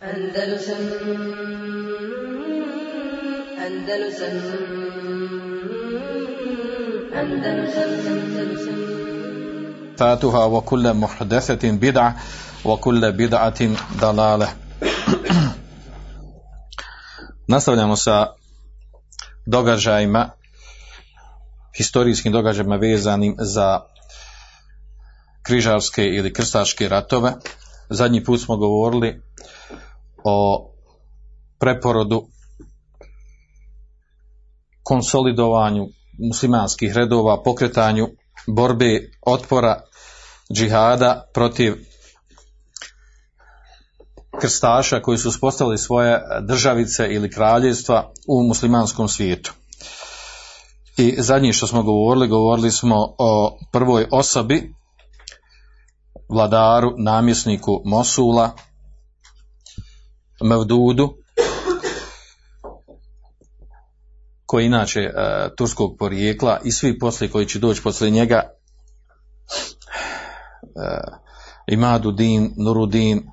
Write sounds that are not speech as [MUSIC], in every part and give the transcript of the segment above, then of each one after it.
Andalusam Andalusam Andalusam Andalusam فاتها وكل محدثة بدعة وكل بدعة ضلالة Nastavljamo sa događajima, historijskim događajima vezanim za križarske ili krstaške ratove. Zadnji put smo govorili o preporodu konsolidovanju muslimanskih redova, pokretanju borbe otpora džihada protiv krstaša koji su uspostavili svoje državice ili kraljevstva u muslimanskom svijetu. I zadnje što smo govorili, govorili smo o prvoj osobi, vladaru, namjesniku Mosula, Mevdudu, koji je inače e, turskog porijekla i svi poslije koji će doći poslije njega e, Imadudin, Nurudin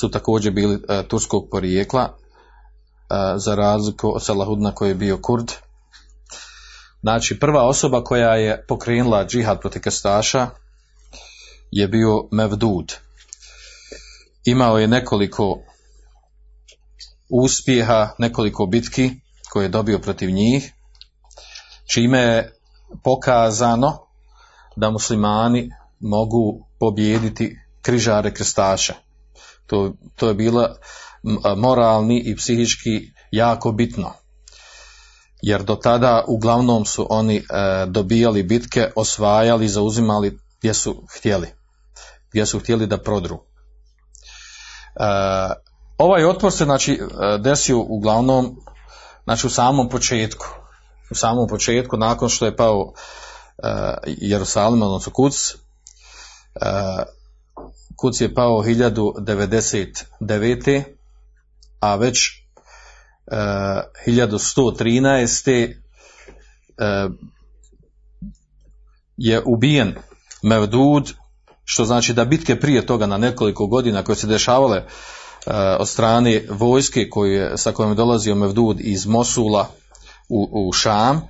su također bili e, turskog porijekla e, za razliku od Salahudna koji je bio kurd. Znači prva osoba koja je pokrenula džihad protiv krstaša je bio Mevdud. Imao je nekoliko uspjeha, nekoliko bitki koje je dobio protiv njih, čime je pokazano da muslimani mogu pobijediti križare krstaša. To, to je bilo moralni i psihički jako bitno. Jer do tada uglavnom su oni e, dobijali bitke, osvajali, zauzimali gdje su htjeli. Gdje su htjeli da prodru. E, ovaj otpor se znači, e, desio uglavnom znači u samom početku. U samom početku, nakon što je pao uh, Jerusalim, odnosno Kuc, uh, Kuc je pao 1099. a već uh, 1113. Uh, je ubijen Mevdud, što znači da bitke prije toga na nekoliko godina koje se dešavale uh, od strane vojske koje, sa kojom je dolazio Mevdud iz Mosula u, u Šam, uh,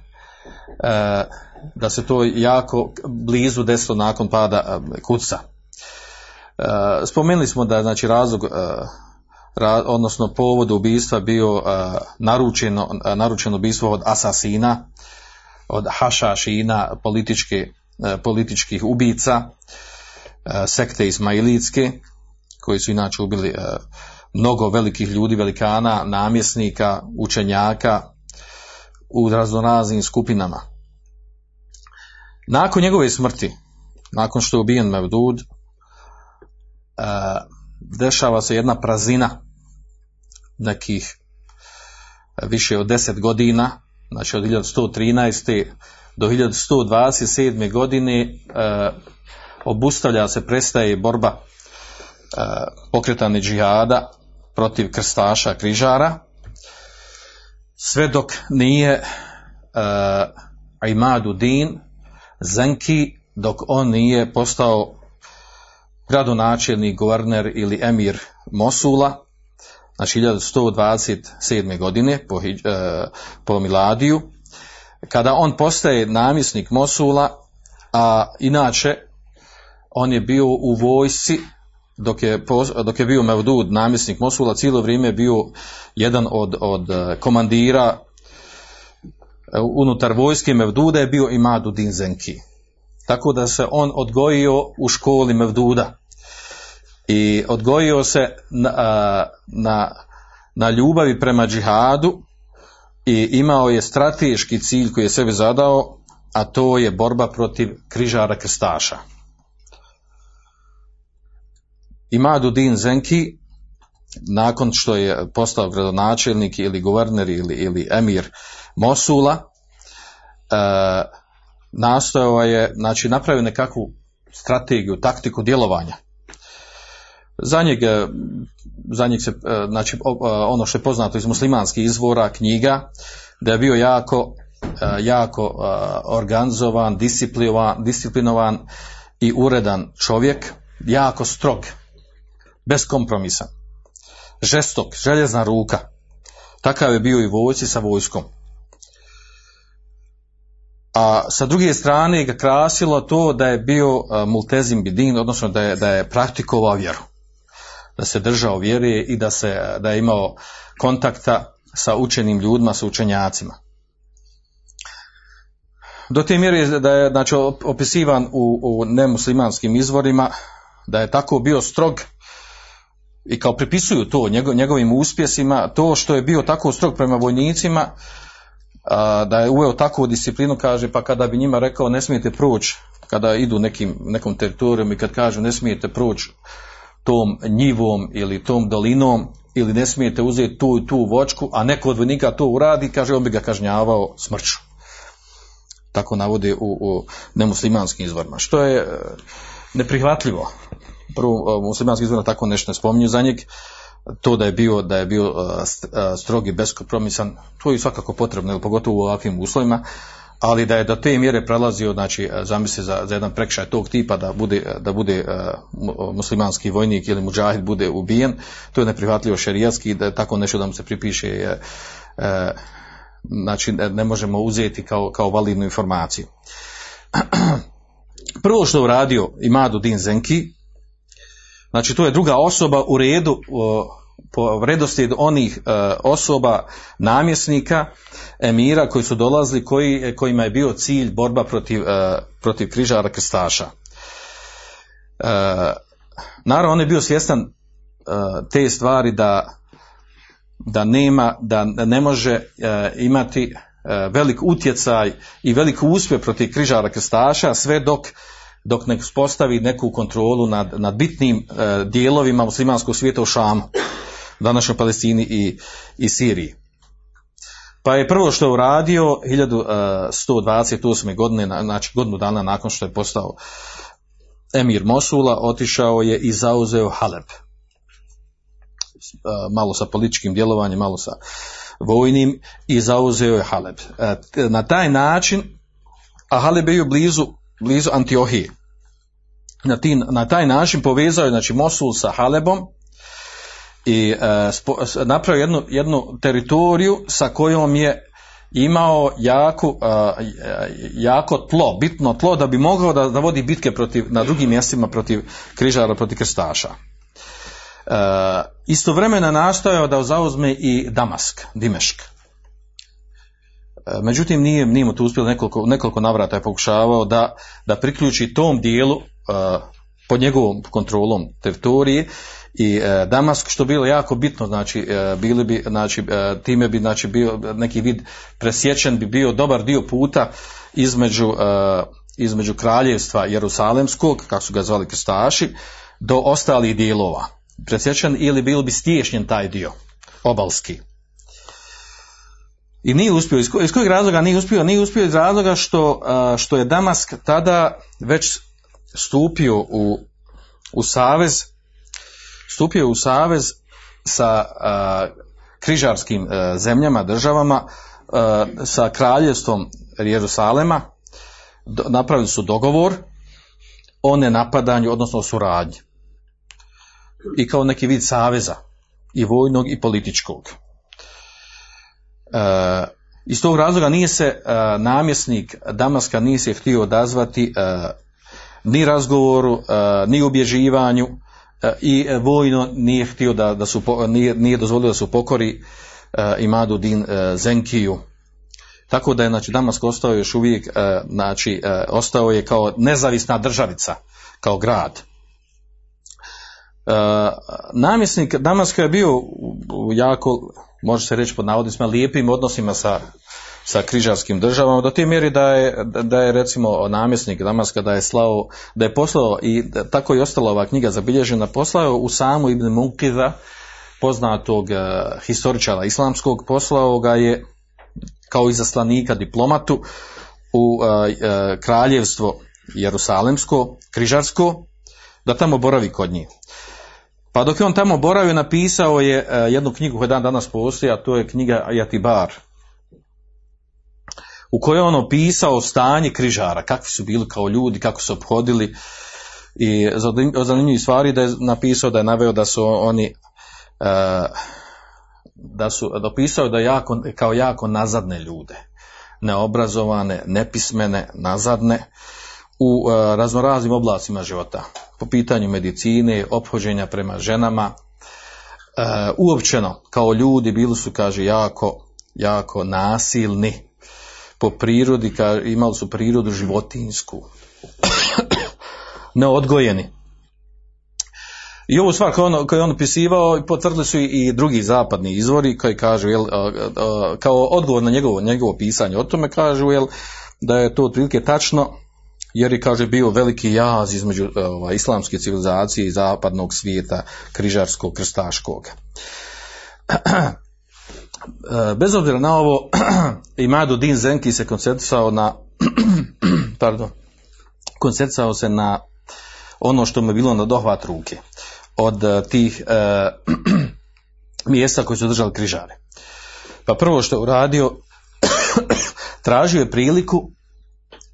da se to jako blizu desilo nakon pada uh, Kuca. Spomenuli smo da znači razlog ra, odnosno povod ubistva bio naručeno, naručeno ubistvo od asasina, od hašašina, političke, političkih ubica, sekte Ismailitske, koji su inače ubili mnogo velikih ljudi, velikana, namjesnika, učenjaka u raznoraznim skupinama. Nakon njegove smrti, nakon što je ubijen Mevdud, dešava se jedna prazina nekih više od 10 godina, znači od 1113. do 1127. godine obustavlja se, prestaje borba pokretane džihada protiv krstaša, križara, sve dok nije uh, Imadu Din Zenki, dok on nije postao gradonačelnik, guverner ili emir Mosula, znači 1127. godine po, uh, po Miladiju, kada on postaje namjesnik Mosula, a inače on je bio u vojsci dok je, dok je bio Mevdud, namjesnik Mosula, cijelo vrijeme je bio jedan od, od eh, komandira eh, unutar vojske Mevduda je bio Imadu Din Zenki. Tako da se on odgojio u školi Mevduda. I odgojio se na, eh, na, na ljubavi prema džihadu i imao je strateški cilj koji je sebi zadao, a to je borba protiv križara krstaša. Imadudin Zenki, nakon što je postao gradonačelnik ili guverner ili, ili emir Mosula, e, nastojao je, znači napravio nekakvu strategiju, taktiku djelovanja. Za njeg, za njeg se, e, znači ono što je poznato iz muslimanskih izvora, knjiga, da je bio jako, e, jako e, organizovan, disciplinovan i uredan čovjek, jako strog bez kompromisa. žestok, željezna ruka. Takav je bio i vojci sa vojskom. A sa druge strane ga krasilo to da je bio multezim bidin, odnosno da je, da je praktikovao vjeru. Da se držao vjere i da, se, da je imao kontakta sa učenim ljudima, sa učenjacima. Do te mjere da je znači, opisivan u, u nemuslimanskim izvorima, da je tako bio strog i kao pripisuju to njegovim uspjesima, to što je bio tako strog prema vojnicima, da je uveo takvu disciplinu, kaže, pa kada bi njima rekao ne smijete proći, kada idu nekim, nekom teritorijom i kad kažu ne smijete proći tom njivom ili tom dolinom ili ne smijete uzeti tu tu vočku, a neko od vojnika to uradi, kaže, on bi ga kažnjavao smrću. Tako navodi u, u nemuslimanskim izvorima, što je e, neprihvatljivo. Prvo, e, muslimanski izvor tako nešto ne spominju za njeg, to da je bio, da je bio e, strog i beskompromisan, to je svakako potrebno, pogotovo u ovakvim uslovima, ali da je do te mjere prelazio, znači zamisli za, za jedan prekršaj tog tipa da bude, da bude muslimanski vojnik ili muđahid bude ubijen, to je neprihvatljivo šerijatski, da tako nešto da mu se pripiše je, znači ne, možemo uzeti kao, kao validnu informaciju. [CLEARS THROAT] Prvo što je uradio Imadu Din Zenki, znači to je druga osoba u redu, po redoslijedu onih e, osoba, namjesnika, emira koji su dolazili, koji, kojima je bio cilj borba protiv, e, protiv križara krstaša. E, naravno, on je bio svjestan te stvari da da nema, da ne može e, imati e, velik utjecaj i velik uspjeh protiv križara krstaša sve dok dok ne uspostavi neku kontrolu nad, nad bitnim e, dijelovima muslimanskog svijeta u Šamu, današnjoj Palestini i, i Siriji. Pa je prvo što je uradio 1128. godine, znači godinu dana nakon što je postao emir Mosula, otišao je i zauzeo Haleb malo sa političkim djelovanjem, malo sa vojnim i zauzeo je Haleb. Na taj način, a Haleb je blizu, blizu Antiohije. Na, na taj način povezao je znači, Mosul sa Halebom i napravio jednu, jednu teritoriju sa kojom je imao jako, jako tlo, bitno tlo da bi mogao da, da vodi bitke protiv, na drugim mjestima protiv križara, protiv krstaša. E, istovremeno nastojao da zauzme i Damask, Dimešk. E, međutim, nije, nije mu to uspjelo, nekoliko, nekoliko navrata je pokušavao da, da priključi tom dijelu e, pod njegovom kontrolom teritorije i Damask što bilo jako bitno znači bili bi znači time bi znači bio neki vid presječen bi bio dobar dio puta između između kraljevstva Jerusalemskog kako su ga zvali krstaši do ostalih dijelova presječen ili bil bi stiješnjen taj dio, obalski. I nije uspio, iz, kojeg razloga nije uspio? Nije uspio iz razloga što, što je Damask tada već stupio u, u savez, stupio u savez sa križarskim zemljama, državama, sa kraljevstvom Jerusalema, napravili su dogovor o nenapadanju, odnosno o suradnji i kao neki vid saveza i vojnog i političkog. Iz tog razloga nije se e, namjesnik Damaska nije se htio odazvati e, ni razgovoru, e, ni ubježivanju i vojno nije htio da, da su, nije, nije dozvolio da su pokori Imadu Din Zenkiju. Tako da je znači, Damask ostao još uvijek, znači, ostao je kao nezavisna državica, kao grad. Namjesnik Damaska je bio jako, može se reći pod navodnicima, lijepim odnosima sa, sa križarskim državama, do te mjeri da je, da je recimo namjesnik Damaska da je slao, da je poslao i tako i ostala ova knjiga zabilježena, poslao u samu Ibn Mukiza, poznatog uh, historičara islamskog, poslao ga je kao izaslanika diplomatu u uh, kraljevstvo Jerusalemsko, križarsko, da tamo boravi kod njih. Pa dok je on tamo boravio, napisao je e, jednu knjigu koja dan danas postoji, a to je knjiga Ajatibar, u kojoj je on opisao stanje križara, kakvi su bili kao ljudi, kako su obhodili. I zanimljivih stvari da je napisao da je naveo da su oni da su dopisao da jako, kao jako nazadne ljude, neobrazovane, nepismene, nazadne u e, raznoraznim oblastima života, po pitanju medicine, ophođenja prema ženama, e, uopćeno kao ljudi bili su, kaže, jako, jako nasilni po prirodi, imali su prirodu životinsku, [COUGHS] neodgojeni. I ovu stvar koju on, koju on opisivao potvrdili su i drugi zapadni izvori koji kažu jel, kao odgovor na njegovo, njegovo pisanje o tome kažu jel, da je to otprilike tačno jer je kaže bio veliki jaz između ova, islamske civilizacije i zapadnog svijeta križarskog, krstaškog. [CLEARS THROAT] Bez obzira na ovo, [CLEARS THROAT] Imadu Din Zenki se koncentrisao na [CLEARS THROAT] pardon, koncentrisao se na ono što mu je bilo na dohvat ruke od eh, tih e, mjesta koji su držali križare. Pa prvo što je uradio, tražio je priliku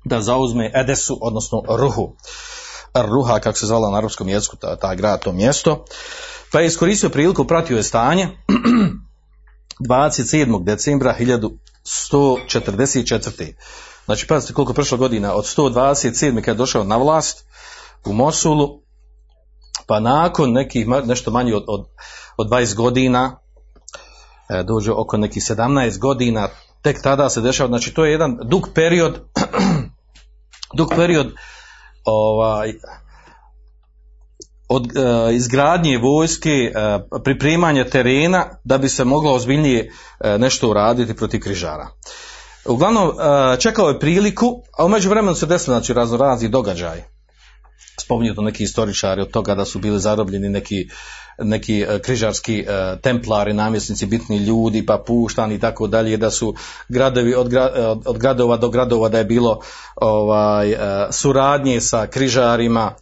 da zauzme Edesu, odnosno Ruhu. Ruha, kako se zvala na arapskom jeziku, ta, ta grad, to mjesto. Pa je iskoristio priliku, pratio je stanje [CLEARS THROAT] 27. decembra 1144. Znači, pazite koliko prošla godina, od 127. kada je došao na vlast u Mosulu, pa nakon nekih nešto manje od, od, od 20 godina, e, dođe oko nekih 17 godina, tek tada se dešava, znači to je jedan dug period, dug period ovaj, od e, izgradnje vojske, e, pripremanja terena da bi se moglo ozbiljnije e, nešto uraditi protiv križara. Uglavnom, čekao je priliku, a u međuvremenu se desilo znači, razno razni događaj spominju to neki istoričari od toga da su bili zarobljeni neki, neki e, križarski e, templari, namjesnici, bitni ljudi, pa puštani i tako dalje, da su gradovi od, od, gradova do gradova da je bilo ovaj, e, suradnje sa križarima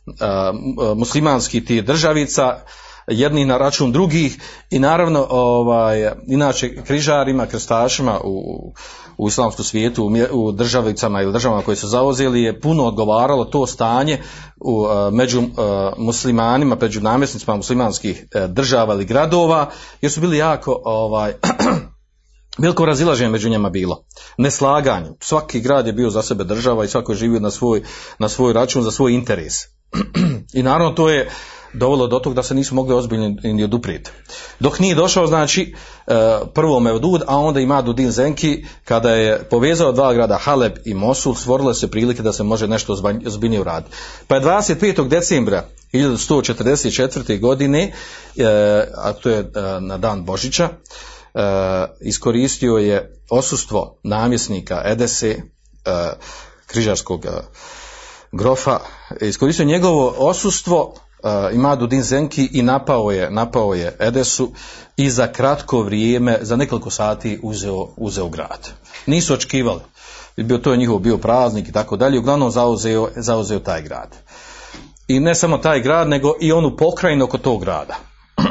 muslimanskih tih državica, jedni na račun drugih i naravno ovaj, inače križarima, krstašima u, u islamskom svijetu, u državicama ili državama koje su zauzeli je puno odgovaralo to stanje u, e, među e, muslimanima, među namjesnicima muslimanskih e, država ili gradova, jer su bili jako ovaj, [CLEARS THROAT] Veliko razilaženje među njima bilo. Neslaganje. Svaki grad je bio za sebe država i svako je živio na svoj, na svoj račun za svoj interes. [CLEARS THROAT] I naravno to je dovelo do toga da se nisu mogli ozbiljno ni oduprijeti. Dok nije došao, znači, e, prvo Mevdud, a onda i Madudin Zenki, kada je povezao dva grada Haleb i Mosul, stvorile se prilike da se može nešto ozbiljnije uraditi. Pa je 25. decembra 1144. godine, e, a to je e, na dan Božića, iskoristio je osustvo namjesnika Edese, križarskog grofa, iskoristio njegovo osustvo Imadu Din Zenki i napao je, napao je Edesu i za kratko vrijeme, za nekoliko sati uzeo, uzeo grad. Nisu očekivali. Bio, to je njihov bio praznik i tako dalje. Uglavnom zauzeo, zauzeo taj grad. I ne samo taj grad, nego i onu pokrajinu oko tog grada. [CLEARS THROAT]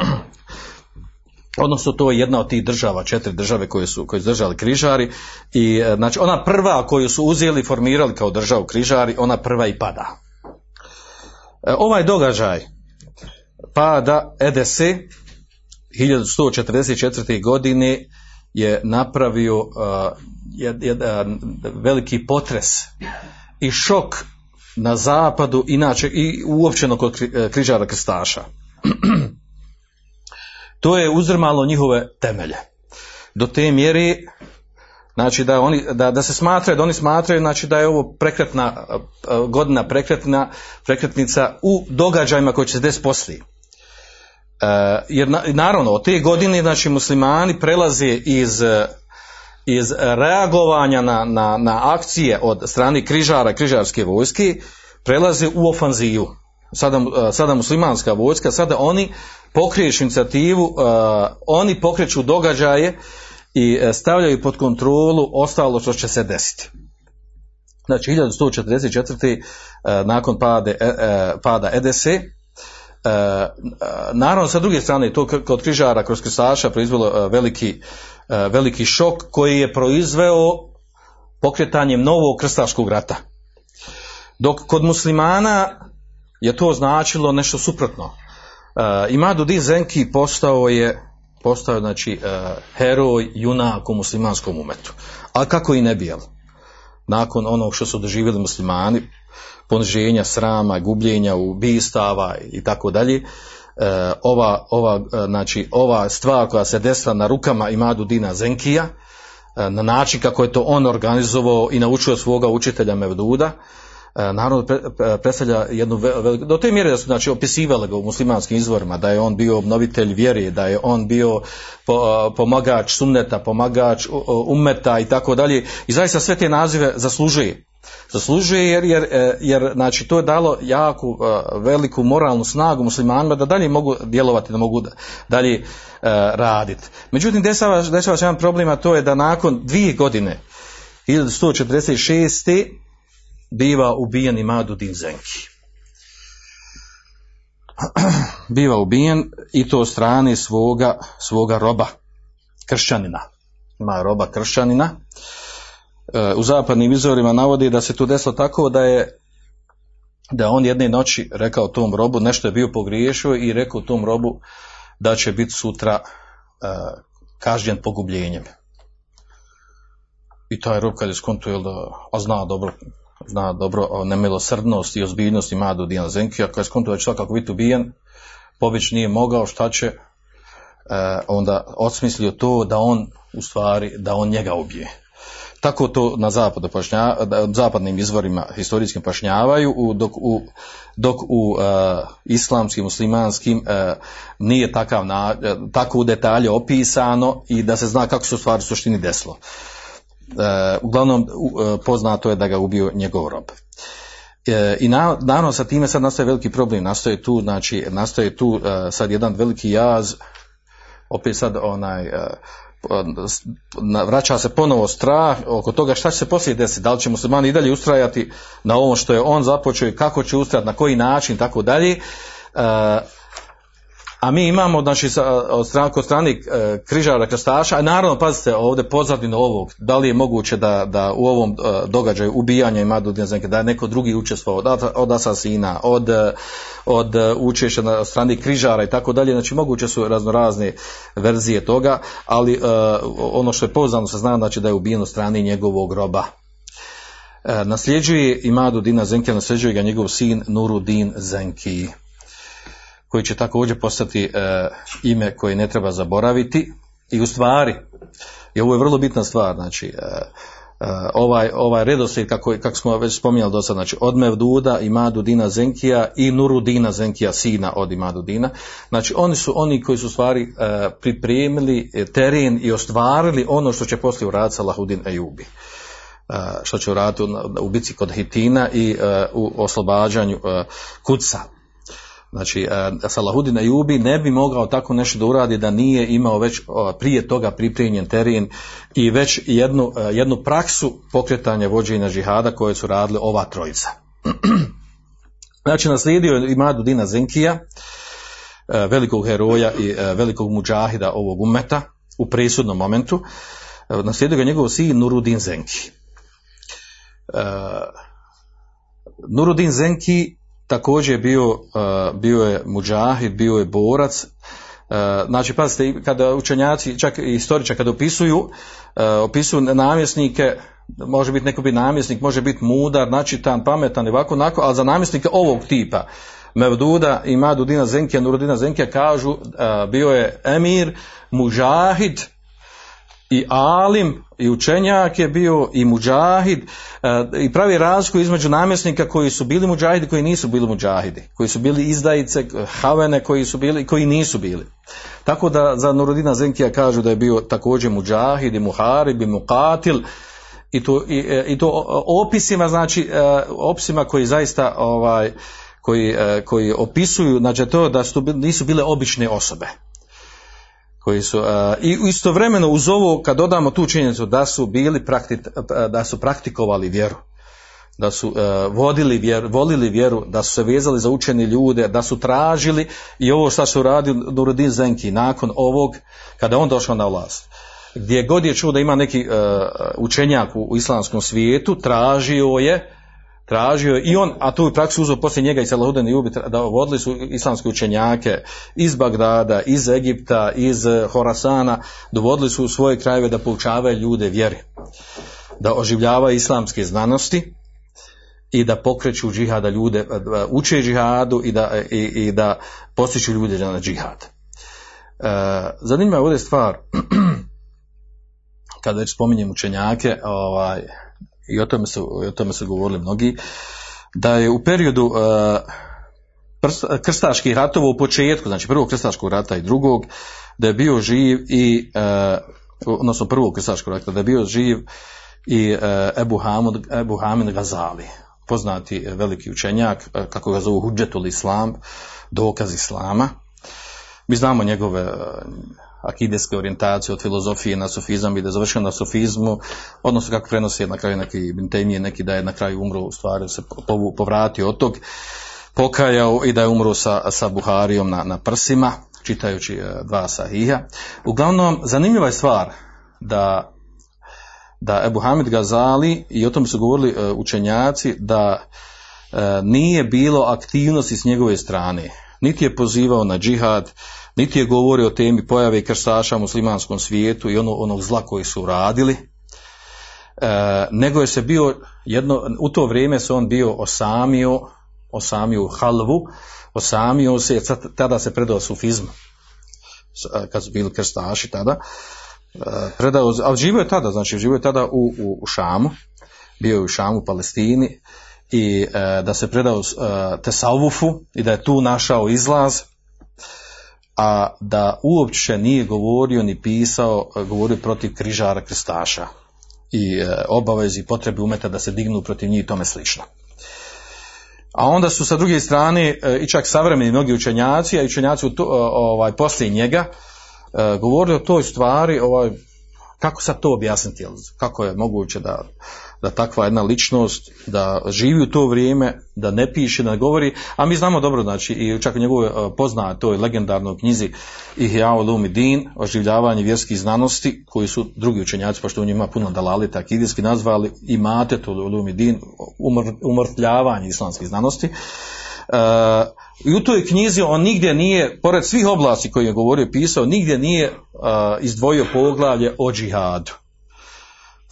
Odnosno to je jedna od tih država, četiri države koje su, koje su držali križari i e, znači ona prva koju su uzeli i formirali kao državu križari, ona prva i pada. E, ovaj događaj pada EDC 1144. godine je napravio uh, veliki potres i šok na zapadu, inače i uopćeno kod križara krstaša. [CLEARS THROAT] to je uzrmalo njihove temelje. Do te mjere Znači da, oni, da, da se smatraju, da oni smatraju znači da je ovo prekretna godina prekretna, prekretnica u događajima koji će se desiti poslije. E, jer naravno od te godine znači muslimani prelaze iz, iz reagovanja na, na, na akcije od strane križara, križarske vojske, prelaze u ofanzivu. Sada, sada muslimanska vojska, sada oni pokreću inicijativu, oni pokreću događaje i e, stavljaju pod kontrolu ostalo što će se desiti. Znači 1144. E, nakon pade, e, pada EDC, naravno sa druge strane to kod križara kroz krstaša proizvelo veliki, veliki šok koji je proizveo pokretanjem novog krstaškog rata. Dok kod muslimana je to značilo nešto suprotno. Imadudin Zenki postao je postao znači heroj, junak u muslimanskom umetu. A kako i ne bijel. Nakon onog što su doživjeli muslimani, poniženja, srama, gubljenja, ubistava i tako dalje, ova, ova, znači, ova stvar koja se desila na rukama Imadu Dina Zenkija, na način kako je to on organizovao i naučio svoga učitelja Mevduda, E, naravno predstavlja jednu do te mjere da su znači opisivali ga u muslimanskim izvorima da je on bio obnovitelj vjere da je on bio pomagač sunneta pomagač umeta i tako dalje. I zaista sve te nazive zaslužuje. Zaslužuje jer, jer, e, jer znači to je dalo jako e, veliku moralnu snagu muslimanima da dalje mogu djelovati da mogu dalje raditi međutim dešava, dešava se jedan problem a to je da nakon dvije godine 1146 biva ubijen Imadudin Zenki. [CLEARS THROAT] biva ubijen i to od strane svoga, svoga roba, kršćanina. Ima roba kršćanina. E, u zapadnim izvorima navodi da se tu desilo tako da je da on jedne noći rekao tom robu, nešto je bio pogriješio i rekao tom robu da će biti sutra uh, kažnjen pogubljenjem. I taj rob kad je skonto, da, a zna dobro zna dobro o nemilosrdnost i ozbiljnost Madu Dijan Zenkija, koja je skonto da će svakako biti ubijen, pobić nije mogao, šta će, e, onda osmislio to da on, u stvari, da on njega ubije. Tako to na zapadu pašnja, zapadnim izvorima historijskim pašnjavaju, dok u, dok u e, islamskim, muslimanskim uh, nije takav na, tako u detalje opisano i da se zna kako stvari u suštini desilo. E, uglavnom e, poznato je da ga ubio njegov rob. E, I naravno sa time sad nastaje veliki problem, nastaje tu, znači, nastaje tu sad jedan veliki jaz, opet sad onaj, vraća se ponovo strah oko toga šta će se poslije desiti, da li će muslimani i dalje ustrajati na ovo što je on započeo i kako će ustrajati, na koji način, tako dalje. A mi imamo, znači, od strane, kod strane e, križara krstaša, a naravno, pazite, ovdje pozadino ovog, da li je moguće da, da u ovom e, događaju ubijanja i madu da je neko drugi učestvovao, od, od asasina, od, e, od učešća na strani križara i tako dalje, znači moguće su raznorazne verzije toga, ali ono što je poznano se zna, znači da je ubijen od strane njegovog groba. nasljeđuje Imadu Dina Zenki, nasljeđuje ga njegov sin Nurudin Zenki koji će također postati e, ime koje ne treba zaboraviti. I u stvari, i ovo je vrlo bitna stvar, znači e, e, ovaj, ovaj redoslijed kako, kako smo već spominjali do sada, znači od Mevduda, Imadu Dina Zenkija i Nurudina Zenkija, sina od Imadu Dina, znači oni su oni koji su u stvari pripremili teren i ostvarili ono što će poslije uraditi Salahudin Ejubi. Što će uraditi u bici kod Hitina i u oslobađanju Kuca. Znači, e, Salahudin Jubi ne bi mogao tako nešto da uradi da nije imao već prije toga pripremljen teren i već jednu, e, jednu praksu pokretanja vođenja žihada koje su radili ova trojica. [CLEARS THROAT] Znači, naslijedio je Imadu Dina Zenkija, e, velikog heroja i velikog muđahida ovog umeta u presudnom momentu. Naslijedio ga njegov sin Nurudin Zenki. Nurudin Zenki također bio, uh, bio je muđahid, bio je borac, uh, znači pazite, kada učenjaci, čak i istoričari kada opisuju, uh, opisuju namjesnike, može biti neko biti namjesnik, može biti mudar, načitan, pametan ovako, onako, ali za namjesnike ovog tipa, Mevduda i Madudina Zenkija, Nurudina Zenkija kažu, bio je emir, mužahid, i alim i učenjak je bio i muđahid e, i pravi razliku između namjesnika koji su bili muđahidi koji nisu bili muđahidi koji su bili izdajice havene koji su bili koji nisu bili. Tako da za Nurodina Zenkija kažu da je bio također muđahid i muharib i mukatil i to, i, e, i to opisima znači e, opisima koji zaista ovaj koji, koji opisuju znači to da su nisu bile obične osobe koji su uh, i istovremeno uz ovo kad dodamo tu činjenicu da su bili prakti, da su praktikovali vjeru da su uh, vodili vjeru, volili vjeru, da su se vezali za učeni ljude, da su tražili i ovo što su radili Nuruddin Zenki nakon ovog, kada on došao na vlast. Gdje god je čuo da ima neki uh, učenjak u, u islamskom svijetu, tražio je tražio i on, a tu praksu uzeo poslije njega i Salahuddin Iubi, da vodili su islamske učenjake iz Bagdada, iz Egipta, iz eh, Horasana, dovodili su u svoje krajeve da poučavaju ljude vjeri, da oživljavaju islamske znanosti i da pokreću džihada ljude, eh, uče džihadu i da, i, i da postiču ljude na džihad. Zanimljiva je ovdje stvar, [CLEARS THROAT] kada već spominjem učenjake, ovaj, i o tome su, o tome su govorili mnogi, da je u periodu uh, krstaških ratova u početku, znači prvog krstaškog rata i drugog, da je bio živ i, uh, odnosno prvog krstaškog rata, da je bio živ i uh, Ebu, Hamud, Ebu Hamid Gazali, poznati veliki učenjak, kako ga zovu Hudžetul Islam, dokaz Islama. Mi znamo njegove akideske orijentacije od filozofije na sufizam i da je završio na sufizmu, odnosno kako prenosi na kraju neki Bintemije, neki da je na kraju umro, u stvari se povratio od tog, pokajao i da je umro sa, sa Buharijom na, na prsima, čitajući e, dva sahija. Uglavnom, zanimljiva je stvar da da Ebu Hamid Gazali, i o tom su govorili e, učenjaci, da e, nije bilo aktivnosti s njegove strane. Niti je pozivao na džihad, niti je govorio o temi pojave krstaša u muslimanskom svijetu i ono, onog zla koji su radili, e, nego je se bio jedno, u to vrijeme se on bio osamio, osamio halvu, osamio se, tada se predao sufizmu, e, kad su bili krstaši tada, e, predao, ali živio je tada, znači živio je tada u, u, u Šamu, bio je u Šamu, u Palestini, i e, da se predao e, Tesaufu i da je tu našao izlaz, a da uopće nije govorio ni pisao, govorio protiv križara krstaša i e, obavezi i potrebi umeta da se dignu protiv njih i tome slično. A onda su sa druge strane e, i čak savremeni mnogi učenjaci, a i učenjaci e, ovaj, poslije njega, govorili o toj stvari, ovaj, kako sad to objasniti, kako je moguće da, da takva jedna ličnost, da živi u to vrijeme, da ne piše, da ne govori, a mi znamo dobro, znači, i čak u njegovoj e, poznatoj legendarnoj knjizi Ihya Ulumuddin, oživljavanje vjerskih znanosti, koji su drugi učenjaci, pošto u njima puno dalalita akidijski nazvali Imatetul Ulumuddin, umr, umrtljavanje islamskih znanosti. E, I u toj knjizi on nigdje nije, pored svih oblasti koje je govorio i pisao, nigdje nije e, izdvojio poglavlje o džihadu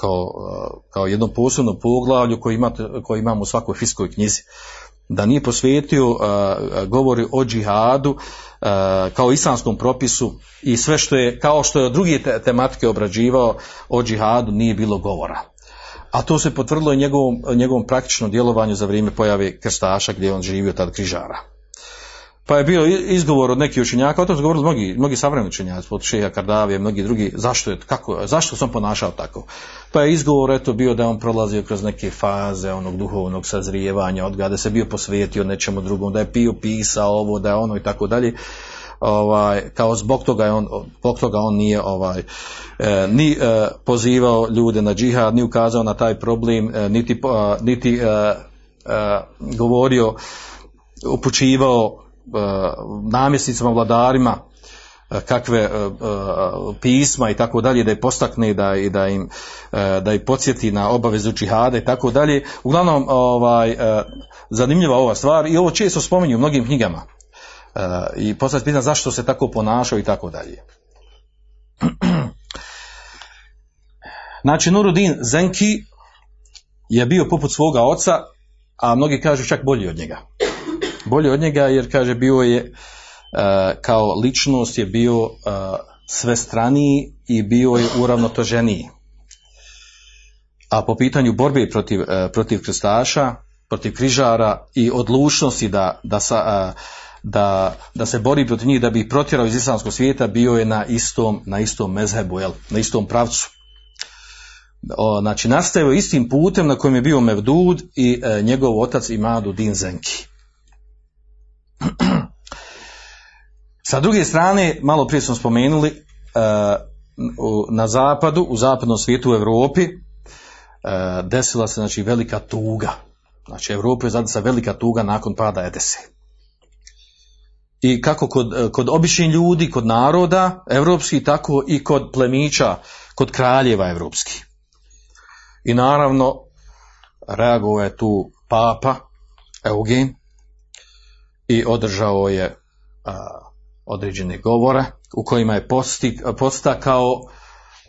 kao, e, kao jednom posebnom poglavlju koji, imate, koji imamo u svakoj fiskoj knjizi. Da nije posvetio uh, govori o džihadu uh, kao islamskom propisu i sve što je, kao što je od druge te, tematike obrađivao o džihadu nije bilo govora. A to se potvrdilo i njegovom, njegovom praktičnom djelovanju za vrijeme pojave krstaša gdje je on živio tad križara. Pa je bio izgovor od nekih učenjaka, o tom su govorili mnogi, mnogi savremeni učenjaci, od Šeha Kardavije, mnogi drugi, zašto je, kako, zašto sam ponašao tako? Pa je izgovor eto bio da je on prolazio kroz neke faze onog duhovnog sazrijevanja, od da se bio posvetio nečemu drugom, da je pio pisao ovo, da je ono i tako dalje. Ovaj, kao zbog toga je on, zbog toga on nije ovaj, e, ni e, pozivao ljude na džihad, ni ukazao na taj problem, e, niti, niti e, e, govorio, upućivao namjesnicima, vladarima, kakve pisma i tako dalje, da je postakne da, i da im da ih podsjeti na obavezu džihada i tako dalje. Uglavnom, ovaj, zanimljiva ova stvar i ovo često spominju u mnogim knjigama. I postaviti pitanje zašto se tako ponašao i tako dalje. [CLEARS THROAT] Znači, Nurudin Zenki je bio poput svoga oca, a mnogi kažu čak bolji od njega bolje od njega jer kaže bio je uh, kao ličnost je bio uh, sve straniji i bio je uravnotoženiji. A po pitanju borbe protiv, uh, protiv krstaša, protiv križara i odlučnosti da, da, sa, da, da se bori protiv njih da bi protjerao iz islamskog svijeta bio je na istom, na istom mezhebu, jel? na istom pravcu. O, znači nastavio istim putem na kojem je bio Mevdud i e, njegov otac Imadu Din Zenki. [CLEARS THROAT] Sa druge strane, malo prije smo spomenuli, na zapadu, u zapadnom svijetu u Europi, desila se znači velika tuga. Znači, Evropa je zadesa velika tuga nakon pada Edese. I kako kod, kod običnih ljudi, kod naroda evropskih, tako i kod plemića, kod kraljeva evropskih. I naravno, reagovao je tu papa Eugen i održao je a, određene govore u kojima je postakao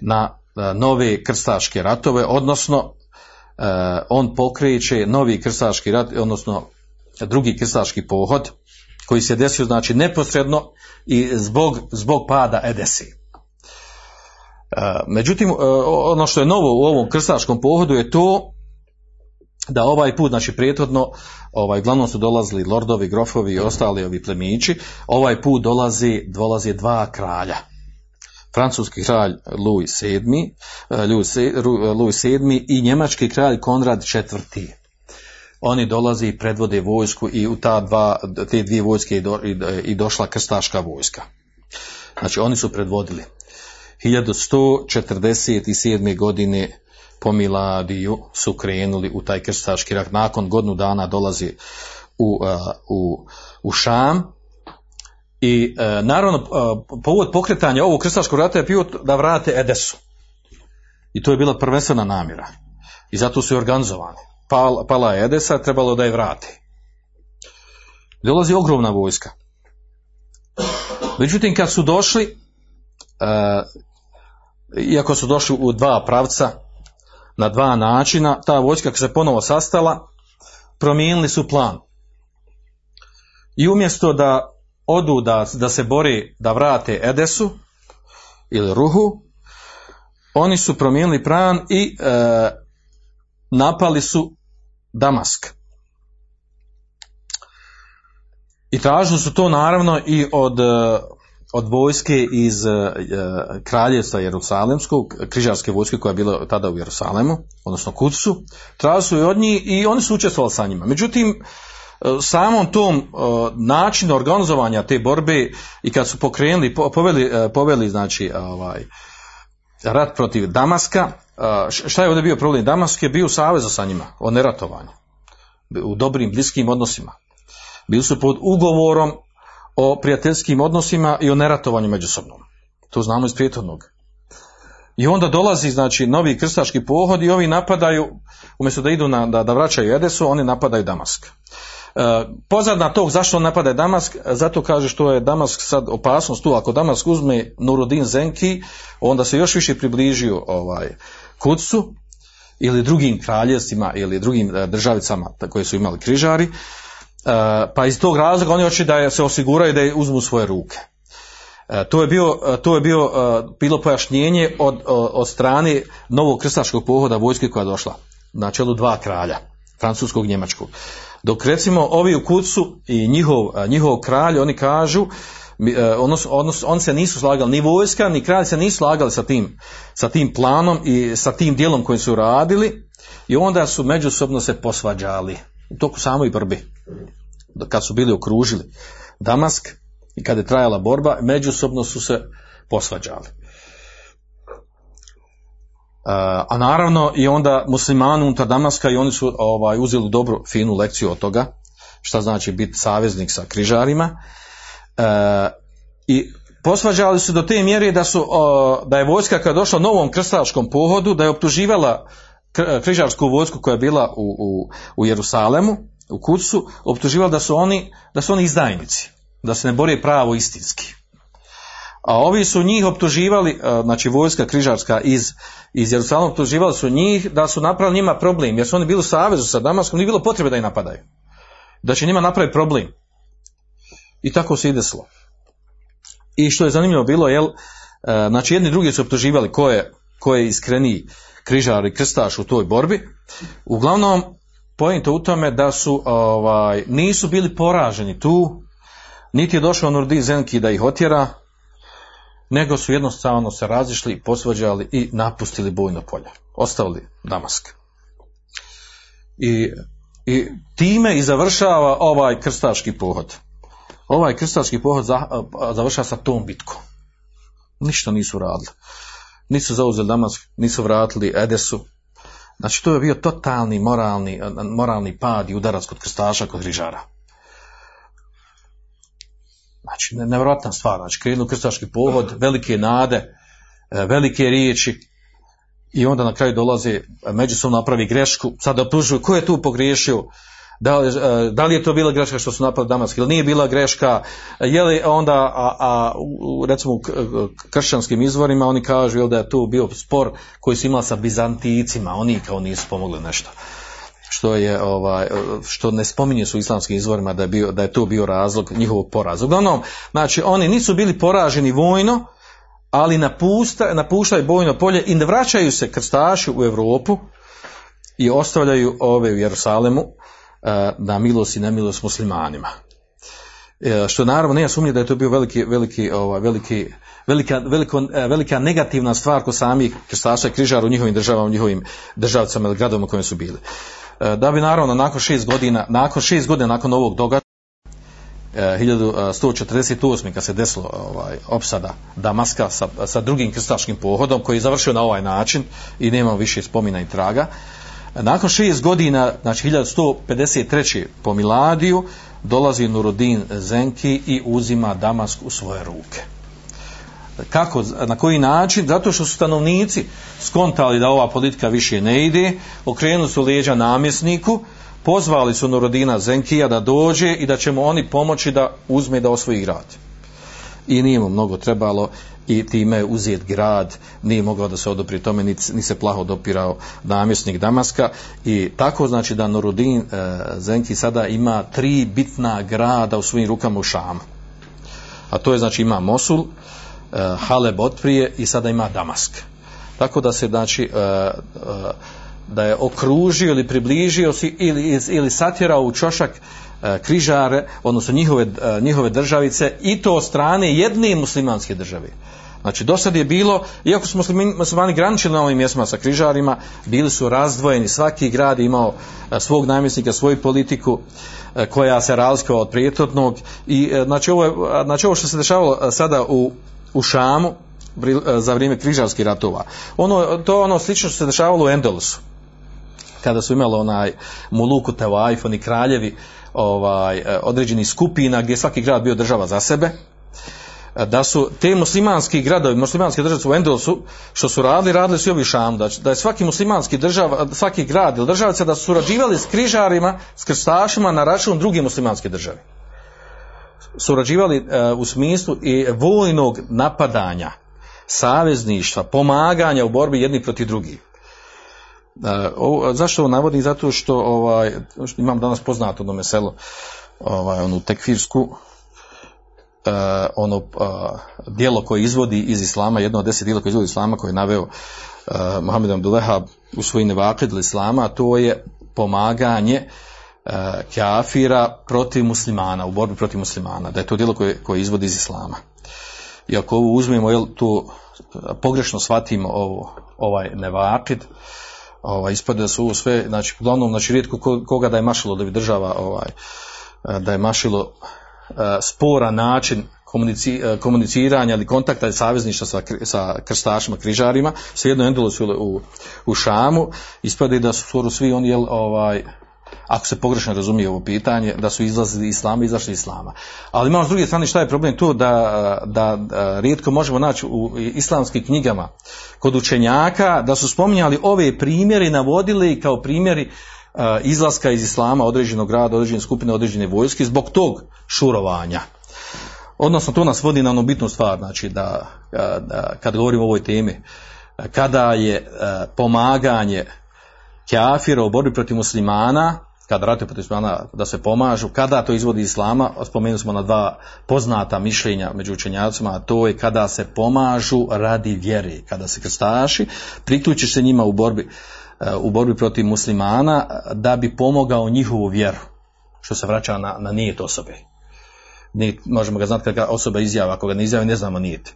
na a, nove krstaške ratove, odnosno a, on pokreće novi krstaški rat, odnosno drugi krstaški pohod koji se desio znači neposredno i zbog, zbog pada Edesi. Međutim, ono što je novo u ovom krstaškom pohodu je to da ovaj put, znači prijethodno, ovaj, glavno su dolazili lordovi, grofovi i ostali ovi plemići, ovaj put dolazi, dolazi dva kralja. Francuski kralj Louis VII, Louis, Louis VII i njemački kralj Konrad IV. Oni dolazi i predvode vojsku i u ta dva, te dvije vojske i došla krstaška vojska. Znači oni su predvodili. 1147. godine po Miladiju su krenuli u taj krstaški rat. Nakon godinu dana dolazi u, u, u Šam i naravno povod pokretanja ovog krstaškog rata je bio da vrate Edesu. I to je bila prvenstvena namjera. I zato su i organizovani. Pala, pala je Edesa, trebalo da je vrati. Dolazi ogromna vojska. Međutim, kad su došli, iako su došli u dva pravca, na dva načina, ta vojska kad se ponovo sastala, promijenili su plan. I umjesto da odu da, da se bori da vrate Edesu ili Ruhu, oni su promijenili plan i e, napali su Damask. I tražili su to naravno i od od vojske iz uh, kraljevstva Jerusalemskog, križarske vojske koja je bila tada u Jerusalemu, odnosno Kudsu, tražili su i od njih i oni su učestvovali sa njima. Međutim, uh, samom tom načinu organizovanja te borbe i kad su pokrenuli, poveli, poveli znači, ovaj, rat protiv Damaska, šta je ovdje bio problem? Damask je bio u savezu sa njima, o neratovanju, u dobrim, bliskim odnosima. Bili su pod ugovorom o prijateljskim odnosima i o neratovanju međusobnom. To znamo iz prijetodnog. I onda dolazi, znači, novi krstaški pohod i ovi napadaju, umjesto da idu na, da, da vraćaju Edesu, oni napadaju Damask. E, pozadna tog zašto napada Damask, zato kaže što je Damask sad opasnost tu, ako Damask uzme Nurudin Zenki, onda se još više približio ovaj, Kucu ili drugim kraljevstvima ili drugim državicama koje su imali križari, pa iz tog razloga oni hoće da se osiguraju da je uzmu svoje ruke. To je bio, to je bio, bilo pojašnjenje od, od strane novog krstaškog pohoda vojske koja je došla na čelu dva kralja, francuskog i njemačkog. Dok recimo ovi u kucu i njihov, njihov kralj, oni kažu, odnos, odnos, on se nisu slagali, ni vojska, ni kralj se nisu slagali sa tim, sa tim planom i sa tim dijelom koji su radili i onda su međusobno se posvađali toku samoj borbi kad su bili okružili Damask i kad je trajala borba, međusobno su se posvađali. A naravno i onda muslimani unutar Damaska i oni su ovaj, uzeli dobru finu lekciju od toga, šta znači biti saveznik sa križarima. E, I posvađali su do te mjere da, su, da je vojska kada je došla novom krstaškom pohodu, da je optuživala križarsku vojsku koja je bila u, u, u Jerusalemu, u Kucu, optuživali da su oni, da su oni izdajnici, da se ne bore pravo istinski. A ovi su njih optuživali, znači vojska križarska iz, iz Jerusalema optuživali su njih da su napravili njima problem, jer su oni bili u savezu sa Damaskom, nije bilo potrebe da ih napadaju. Da će njima napraviti problem. I tako se i desilo. I što je zanimljivo bilo, jel, znači jedni drugi su optuživali ko je, ko je iskreniji križar i krstaš u toj borbi. Uglavnom, pojento u tome da su ovaj, nisu bili poraženi tu, niti je došao Nurdi Zenki da ih otjera, nego su jednostavno se razišli, posvađali i napustili bojno polje. Ostavili Damask. I, I time i završava ovaj krstaški pohod. Ovaj krstaški pohod za, završava sa tom bitkom. Ništa nisu radili. Nisu zauzeli Damask, nisu vratili Edesu, Znači to je bio totalni moralni, moralni pad i udarac kod krstaša, kod grižara. Znači, nevjerojatna stvar. Znači, krenu krstaški povod, velike nade, velike riječi i onda na kraju dolaze, međusobno napravi grešku, sad optužuju ko je tu pogriješio, Da e, da li je to bila greška što su napali Damask ili nije bila greška, je li onda, a, a recimo u k- kršćanskim izvorima oni kažu jel, da je tu bio spor koji su imali sa Bizanticima, oni kao nisu pomogli nešto. Što je ovaj što ne spominje su islamskim izvorima da je bio da je to bio razlog njihovog poraza. Uglavnom, znači oni nisu bili poraženi vojno, ali napusta, napuštaju bojno polje i ne vraćaju se krstaši u Europu i ostavljaju ove u Jerusalemu na milost i nemilost muslimanima. E, Što naravno nema sumnje da je to bio veliki, veliki, ovaj, veliki, velika, veliko, eh, velika negativna stvar kod samih krstaša i križara u njihovim državama, u njihovim državcama ili gradovima u kojima su bili. E, Da bi naravno nakon šest godina, nakon šest godina nakon ovog događaja, e, 1148. kad se desilo ovaj, opsada Damaska sa, sa drugim krstaškim pohodom koji je završio na ovaj način i nema više spomina i traga. Nakon šest godina, znači 1153. po Miladiju, dolazi Nuruddin Zenki i uzima Damask u svoje ruke. Kako, na koji način? Zato što su stanovnici skontali da ova politika više ne ide, okrenuli su leđa namjesniku, pozvali su Nurodina Zenkija da dođe i da će mu oni pomoći da uzme da osvoji grad. I nije mu mnogo trebalo i time je uzet grad, nije mogao da se odopri tome, ni, ni se plaho dopirao namjesnik Damaska i tako znači da Nurudin e, Zenki sada ima tri bitna grada u svojim rukama u Šamu. A to je znači ima Mosul, e, Haleb otprije i sada ima Damask. Tako da se znači e, e, da je okružio ili približio si ili, ili satjerao u čošak križare, odnosno njihove, e, njihove državice i to od strane jedne muslimanske države. Znači, do sad je bilo, iako su muslimani, graničili na ovim mjestima sa križarima, bili su razdvojeni, svaki grad je imao e, svog namjesnika, svoju politiku e, koja se razlikovala od prijetodnog i e, znači ovo, je, znači ovo što se dešavalo e, sada u, u Šamu e, za vrijeme križarskih ratova, ono, to je ono slično što se dešavalo u Endolusu kada su imali onaj Muluku Tevajf, oni kraljevi ovaj, e, određenih skupina gdje je svaki grad bio država za sebe, e, da su te muslimanski gradovi, muslimanske države u Endelusu, što su radili, radili su i ovi šam, da, je svaki muslimanski država, svaki grad ili državica da su surađivali s križarima, s krstašima na račun druge muslimanske države. Surađivali e, u smislu i vojnog napadanja, savezništva, pomaganja u borbi jedni protiv drugih. Uh, ovo, zašto ovo navodim? Zato što, ovaj, što imam danas poznato ono meselo, ovaj, onu tekfirsku, uh, ono uh, dijelo koje izvodi iz islama, jedno od deset dijela koje izvodi iz islama koje je naveo uh, Mohamed Abdulehab u svojim nevakid islama, a to je pomaganje uh, kafira protiv muslimana, u borbi protiv muslimana, da je to dijelo koje, koje izvodi iz islama. I ako ovo uzmemo, jel, to pogrešno shvatimo ovo, ovaj nevakid, ovaj, ispade da su sve, znači, uglavnom, znači, rijetko ko- koga da je mašilo da bi država, ovaj, eh, da je mašilo eh, spora način eh, komuniciranja ili kontakta i savezništva sa, sa krstašima, križarima, svejedno Endulu su u, u Šamu, ispade da su skoro svi oni, jel, ovaj, ako se pogrešno razumije ovo pitanje, da su izlazili iz islama, izašli iz islama. Ali imamo s druge strane šta je problem tu da, da, da rijetko možemo naći u islamskim knjigama kod učenjaka da su spominjali ove primjere i navodili kao primjeri uh, izlaska iz islama određenog grada, određene skupine, određene vojske zbog tog šurovanja. Odnosno to nas vodi na onu bitnu stvar, znači da, da kad govorimo o ovoj temi, kada je pomaganje kafira u borbi protiv muslimana, kada ratuju protiv muslimana da se pomažu, kada to izvodi islama, spomenuli smo na dva poznata mišljenja među učenjacima, a to je kada se pomažu radi vjere, kada se krstaši, priključiš se njima u borbi, e, u borbi protiv muslimana da bi pomogao njihovu vjeru, što se vraća na, na nijet osobe. Nijet, možemo ga znati kada osoba izjava, ako ga ne izjavi ne znamo nijet.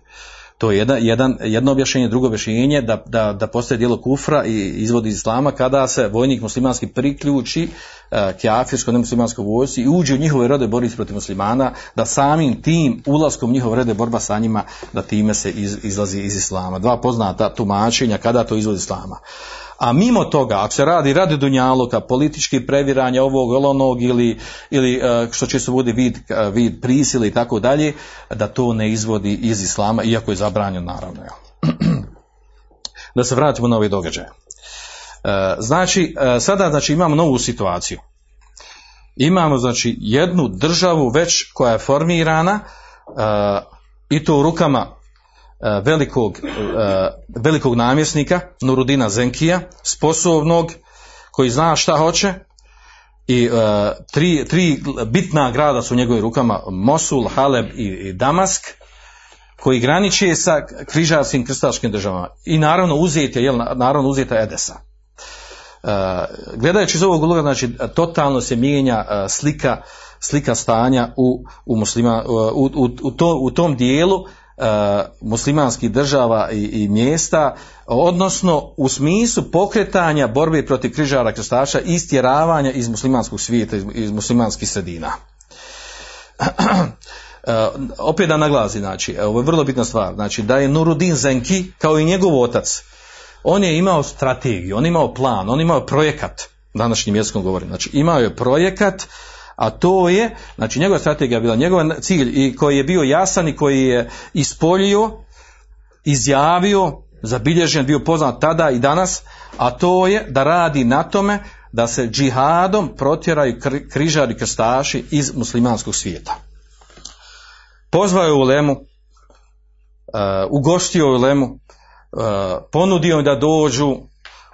To je jedan, jedan, jedno objašnjenje, drugo objašnjenje da, da, da postaje dijelo kufra i izvodi iz islama kada se vojnik muslimanski priključi uh, kjafirskoj nemuslimanskoj vojsci i uđe u njihove rode boriti protiv muslimana, da samim tim ulaskom njihove rode borba sa njima, da time se iz, izlazi iz islama. Dva poznata tumačenja kada to izvodi iz islama. A mimo toga, ako se radi radi dunjaluka, politički previranja ovog ili onog ili, ili uh, što se bude vid, uh, vid prisile i tako dalje, da to ne izvodi iz islama, iako je zabranjeno naravno. [CLEARS THROAT] Da se vratimo na ove događaje. Uh, znači, sada znači, imamo novu situaciju. imamo znači jednu državu već koja je formirana e, i to u rukama e, velikog, e, velikog namjesnika Nurudina Zenkija, sposobnog koji zna šta hoće i tri, tri bitna grada su u njegovim rukama Mosul, Haleb i, Damask koji graniče sa križarskim krstaškim državama i naravno uzeti jel, naravno uzeta Edesa. E, gledajući iz ovog uloga, znači totalno se mijenja e, slika, slika stanja u, u, muslima, u, u, to, u tom dijelu e, muslimanskih država i, i mjesta, odnosno u smislu pokretanja borbe protiv križara krstaša i istjeravanja iz muslimanskog svijeta, iz, iz muslimanskih sredina. [CLEARS THROAT] opet da naglasi, znači, ovo je vrlo bitna stvar, znači da je Nurudin Zenki, kao i njegov otac, on je imao strategiju, on je imao plan, on je imao projekat, današnjim jezikom govorim, znači imao je projekat, a to je, znači njegova strategija je bila njegov cilj i koji je bio jasan i koji je ispoljio, izjavio, zabilježen, bio poznat tada i danas, a to je da radi na tome da se džihadom protjeraju križari krstaši iz muslimanskog svijeta. Pozvao je u Lemu, uh, ugostio u Lemu, uh, ponudio da dođu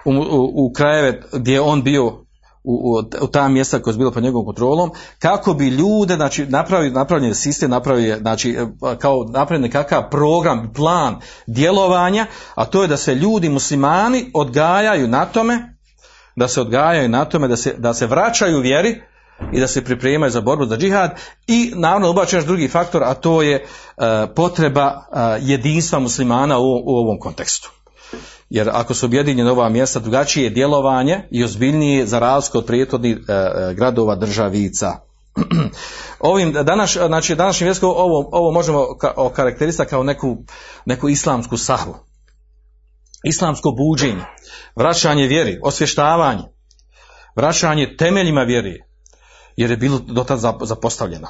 u, u, u krajeve gdje je on bio u, u, u ta mjesta koja je bilo pod njegovom kontrolom, kako bi ljude, znači napravi, napravljen je sistem, napravio znači kao napravljen kakav program, plan djelovanja, a to je da se ljudi muslimani odgajaju na tome, da se odgajaju na tome, da se, da se vraćaju vjeri, i da se pripremaju za borbu za džihad i naravno ubačen još drugi faktor, a to je e, potreba e, jedinstva muslimana u, u ovom kontekstu. Jer ako su objedinjene ova mjesta, drugačije je djelovanje i ozbiljnije za razliku od prijetodnih e, gradova državica. [CLEARS THROAT] Ovim danas, znači današnjim vjeskom ovo, ovo možemo okarakterisati kao neku, neku islamsku sahvu. Islamsko buđenje, vraćanje vjeri, osvještavanje, vraćanje temeljima vjeri, jer je bilo dotad zapostavljeno.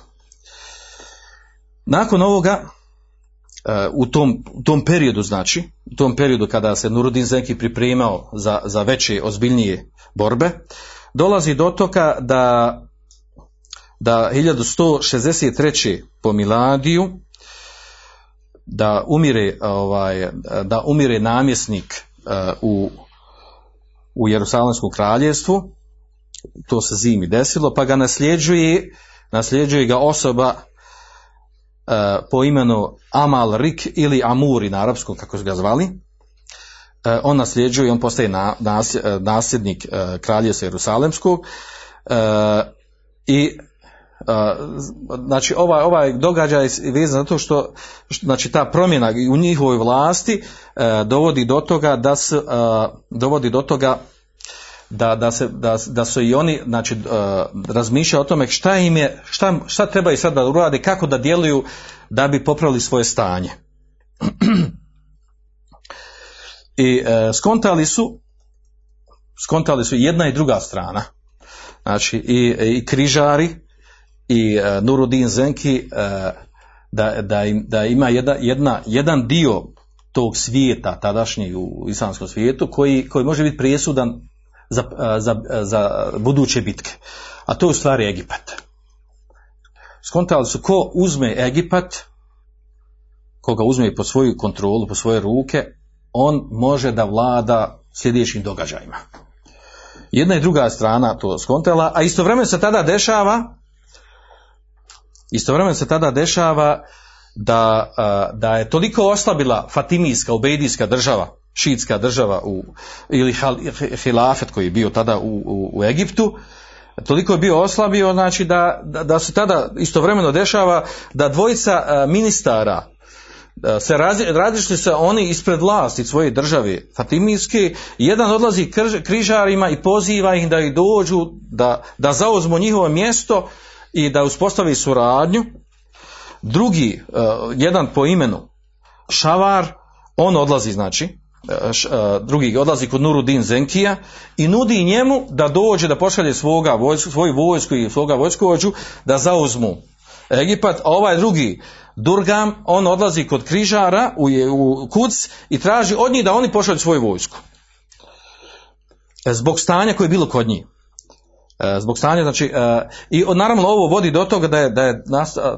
Nakon ovoga, e, u tom, u tom periodu znači, u tom periodu kada se Nurudin Zenki pripremao za, za veće, ozbiljnije borbe, dolazi do toga da, da 1163. po Miladiju da umire, ovaj, da umire namjesnik e, u, u Jerusalemskom kraljevstvu to se zimi desilo, pa ga nasljeđuje, nasljeđuje ga osoba po imenu Amal Rik ili Amuri na arapskom, kako su ga zvali. E, on nasljeđuje, on postaje e, nasljednik e, kraljevstva Jerusalemskog e, i znači ovaj, ovaj događaj je vezan zato što znači ta promjena u njihovoj vlasti dovodi do toga da se dovodi do toga da, da, se, da, da su i oni znači, uh, razmišljaju o tome šta im je, šta, šta trebaju sad da urade, kako da djeluju da bi popravili svoje stanje. [CLEARS THROAT] I uh, skontali su skontali su jedna i druga strana. Znači i, i križari i uh, Nurudin Zenki uh, da, da, im, da ima jedna, jedna, jedan dio tog svijeta tadašnjeg u islamskom svijetu koji, koji može biti presudan za, za, za buduće bitke. A to je u stvari Egipat. Skontali su ko uzme Egipat, koga uzme pod svoju kontrolu, po svoje ruke, on može da vlada sljedećim događajima. Jedna i druga strana to skontala, a istovremeno se tada dešava istovremeno se tada dešava da, da je toliko oslabila Fatimijska, Ubejdijska država šiitska država u, ili hilafet koji je bio tada u, u, u Egiptu, toliko je bio oslabio, znači da, da, da se tada istovremeno dešava da dvojica ministara se različili se oni ispred vlasti svoje države Fatimijske, jedan odlazi križarima i poziva ih da ih dođu, da, da zauzmu njihovo mjesto i da uspostavi suradnju. Drugi, jedan po imenu Šavar, on odlazi znači, drugi odlazi kod Nurudin Zenkija i nudi njemu da dođe da pošalje svoga vojsku, svoju vojsku i svoga vojskovođu da zauzmu Egipat, a ovaj drugi Durgam, on odlazi kod križara u, u Kuc i traži od njih da oni pošalju svoju vojsku. Zbog stanja koje je bilo kod njih. E, zbog stanja, znači, e, i naravno ovo vodi do toga da je, da je,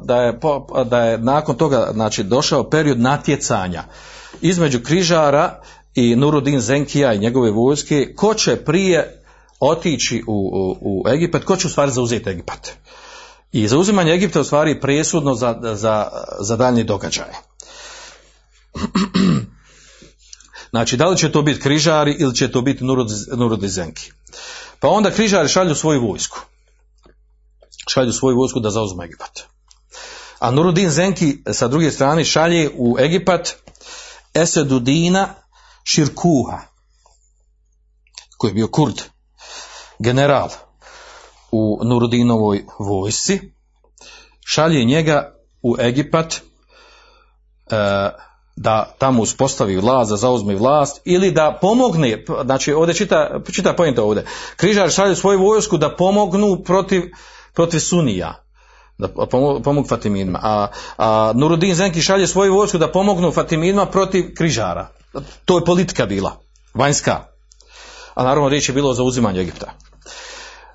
da je, da je nakon toga znači, došao period natjecanja između križara i Nurudin Zenkija i njegove vojske, ko će prije otići u, u, u Egipat, ko će u stvari zauzeti Egipat. I zauzimanje Egipta u stvari presudno za, za, za daljnji događaj. [CLEARS THROAT] Znači, da li će to biti križari ili će to biti Nurudi Zenki. Pa onda križari šalju svoju vojsku. Šalju svoju vojsku da zauzmu Egipat. A Nurudin Zenki sa druge strane šalje u Egipat Esedudina Širkuha, koji je bio kurd, general u Nurudinovoj vojsci, šalje njega u Egipat e, da tamo uspostavi vlast, da zauzme vlast ili da pomogne, znači ovdje čita, čita pojenta ovdje, križar šalje svoju vojsku da pomognu protiv, protiv Sunija, da pomognu Fatiminima, a, a Nurudin Zenki šalje svoju vojsku da pomognu Fatiminima protiv križara. To je politika bila, vanjska. A naravno riječ je bilo za uzimanje Egipta.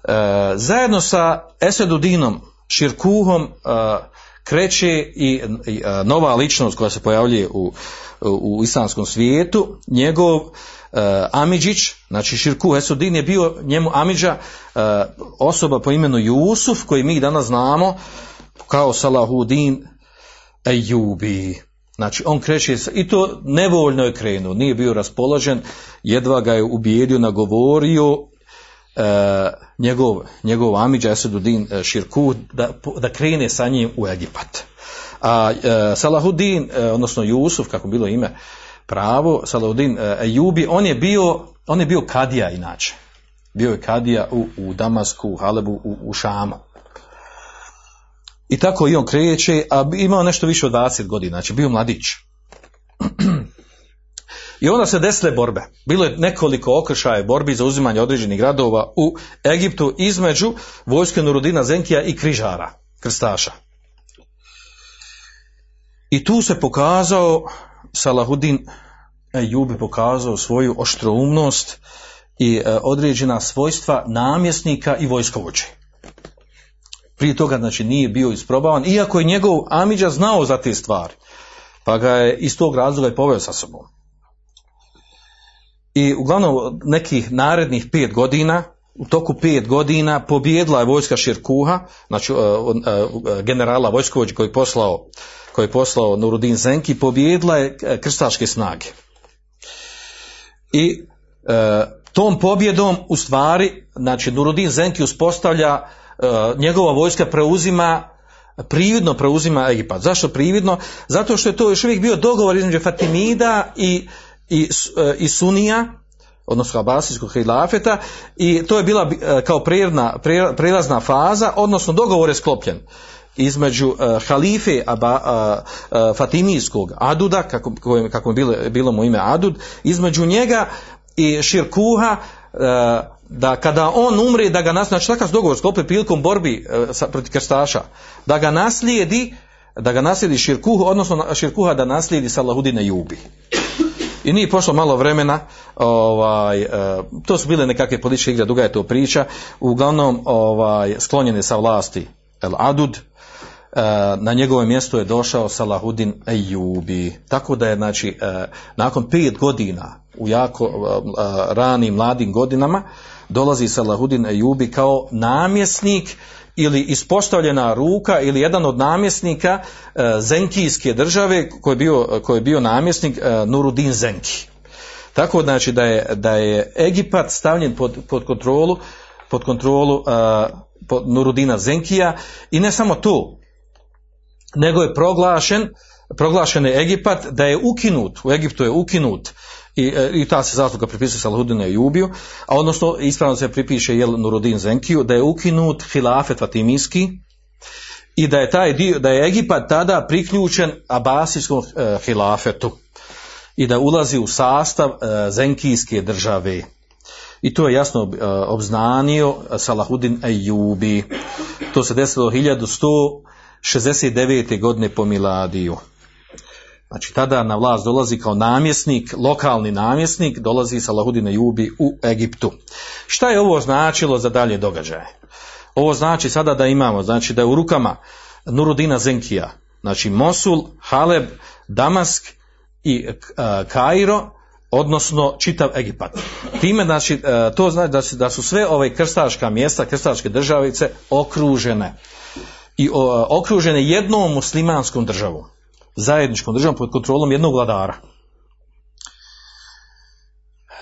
E, zajedno sa Esedudinom, Širkuhom, e, kreće i, e, nova ličnost koja se pojavljuje u, u islamskom svijetu, njegov uh, Amidžić, znači Širku Esudin je bio njemu Amidža osoba po imenu Jusuf koji mi danas znamo kao Salahudin Ejubi. Znači on kreće i to nevoljno je krenuo, nije bio raspoložen, jedva ga je ubijedio, nagovorio njegov, njegov Amidža Esedudin e, Širku da, da krene sa njim u Egipat. A e, Salahudin, e, odnosno Jusuf, kako bilo ime pravo, Salahudin Ejubi, on je bio, on je bio kadija inače. Bio je kadija u, u Damasku, u Halebu, u, u Šamu. I tako i on kreće, a imao nešto više od 20 godina, znači bio mladić. [CLEARS THROAT] I onda se desile borbe. Bilo je nekoliko okršaja borbi za uzimanje određenih gradova u Egiptu između vojske Nurudina Zenkija i križara, krstaša. I tu se pokazao Salahudin Ejubi pokazao svoju oštroumnost i e, određena svojstva namjesnika i vojskovođe. Prije toga znači nije bio isprobavan, iako je njegov Amidža znao za te stvari, pa ga je iz tog razloga i poveo sa sobom. I uglavnom nekih narednih pet godina, u toku pet godina pobjedila je vojska Širkuha, znači uh, uh, generala vojskovođa koji je poslao, koji je poslao Nurudin Zenki, pobjedila je krstaške snage. I tom pobjedom u stvari, znači Nurudin Zenki uspostavlja, njegova vojska preuzima prividno preuzima Egipat. Zašto prividno? Zato što je to još uvijek bio dogovor između Fatimida i i, e, i Sunija, odnosno Abasijskog hilafeta i to je bila e, kao prijelazna, prijelazna faza, odnosno dogovor je sklopljen između uh, halife Aba, uh, Fatimijskog Aduda, kako, kako je bilo, bilo mu ime Adud, između njega i Širkuha, da kada on umre, da ga naslijedi, znači takav dogovor sklopljen prilikom borbi sa, protiv krstaša, da ga naslijedi, da ga naslijedi Širkuha, odnosno Širkuha da naslijedi Salahudine Jubi. I nije prošlo malo vremena, ovaj, e, to su bile nekakve političke igre, duga je to priča, uglavnom ovaj, sklonjene sa vlasti El Adud, e, na njegovo mjesto je došao Salahudin Ejubi. Tako da je, znači, e, nakon pet godina, u jako ranim, mladim godinama, dolazi Salahudin Ejubi kao namjesnik ili ispostavljena ruka ili jedan od namjesnika e, Zenkijske države koji je bio, koji je bio namjesnik e, Nurudin Zenki. Tako znači da je, da je Egipat stavljen pod, pod kontrolu pod kontrolu e, pod Nurudina Zenkija i ne samo to, nego je proglašen proglašen je Egipat da je ukinut, u Egiptu je ukinut i, e, i ta se zasluga pripisuje Salahudinu Jubiju, a odnosno ispravno se pripiše Jel Nurudin Zenkiju, da je ukinut hilafet Fatimijski i da je taj dio, da je Egipat tada priključen Abasijskom e, hilafetu i da ulazi u sastav e, Zenkijske države. I to je jasno e, obznanio Salahudin Ejubi. To se desilo 1169. godine po Miladiju. Znači tada na vlast dolazi kao namjesnik, lokalni namjesnik, dolazi Salahudin Jubi u Egiptu. Šta je ovo značilo za dalje događaje? Ovo znači sada da imamo, znači da je u rukama Nurudina Zenkija, znači Mosul, Haleb, Damask i e, Kairo, odnosno čitav Egipat. Time znači, e, to znači da su sve ove krstaška mjesta, krstaške državice okružene i okružene jednom muslimanskom državom, zajedničkom državom pod kontrolom jednog vladara.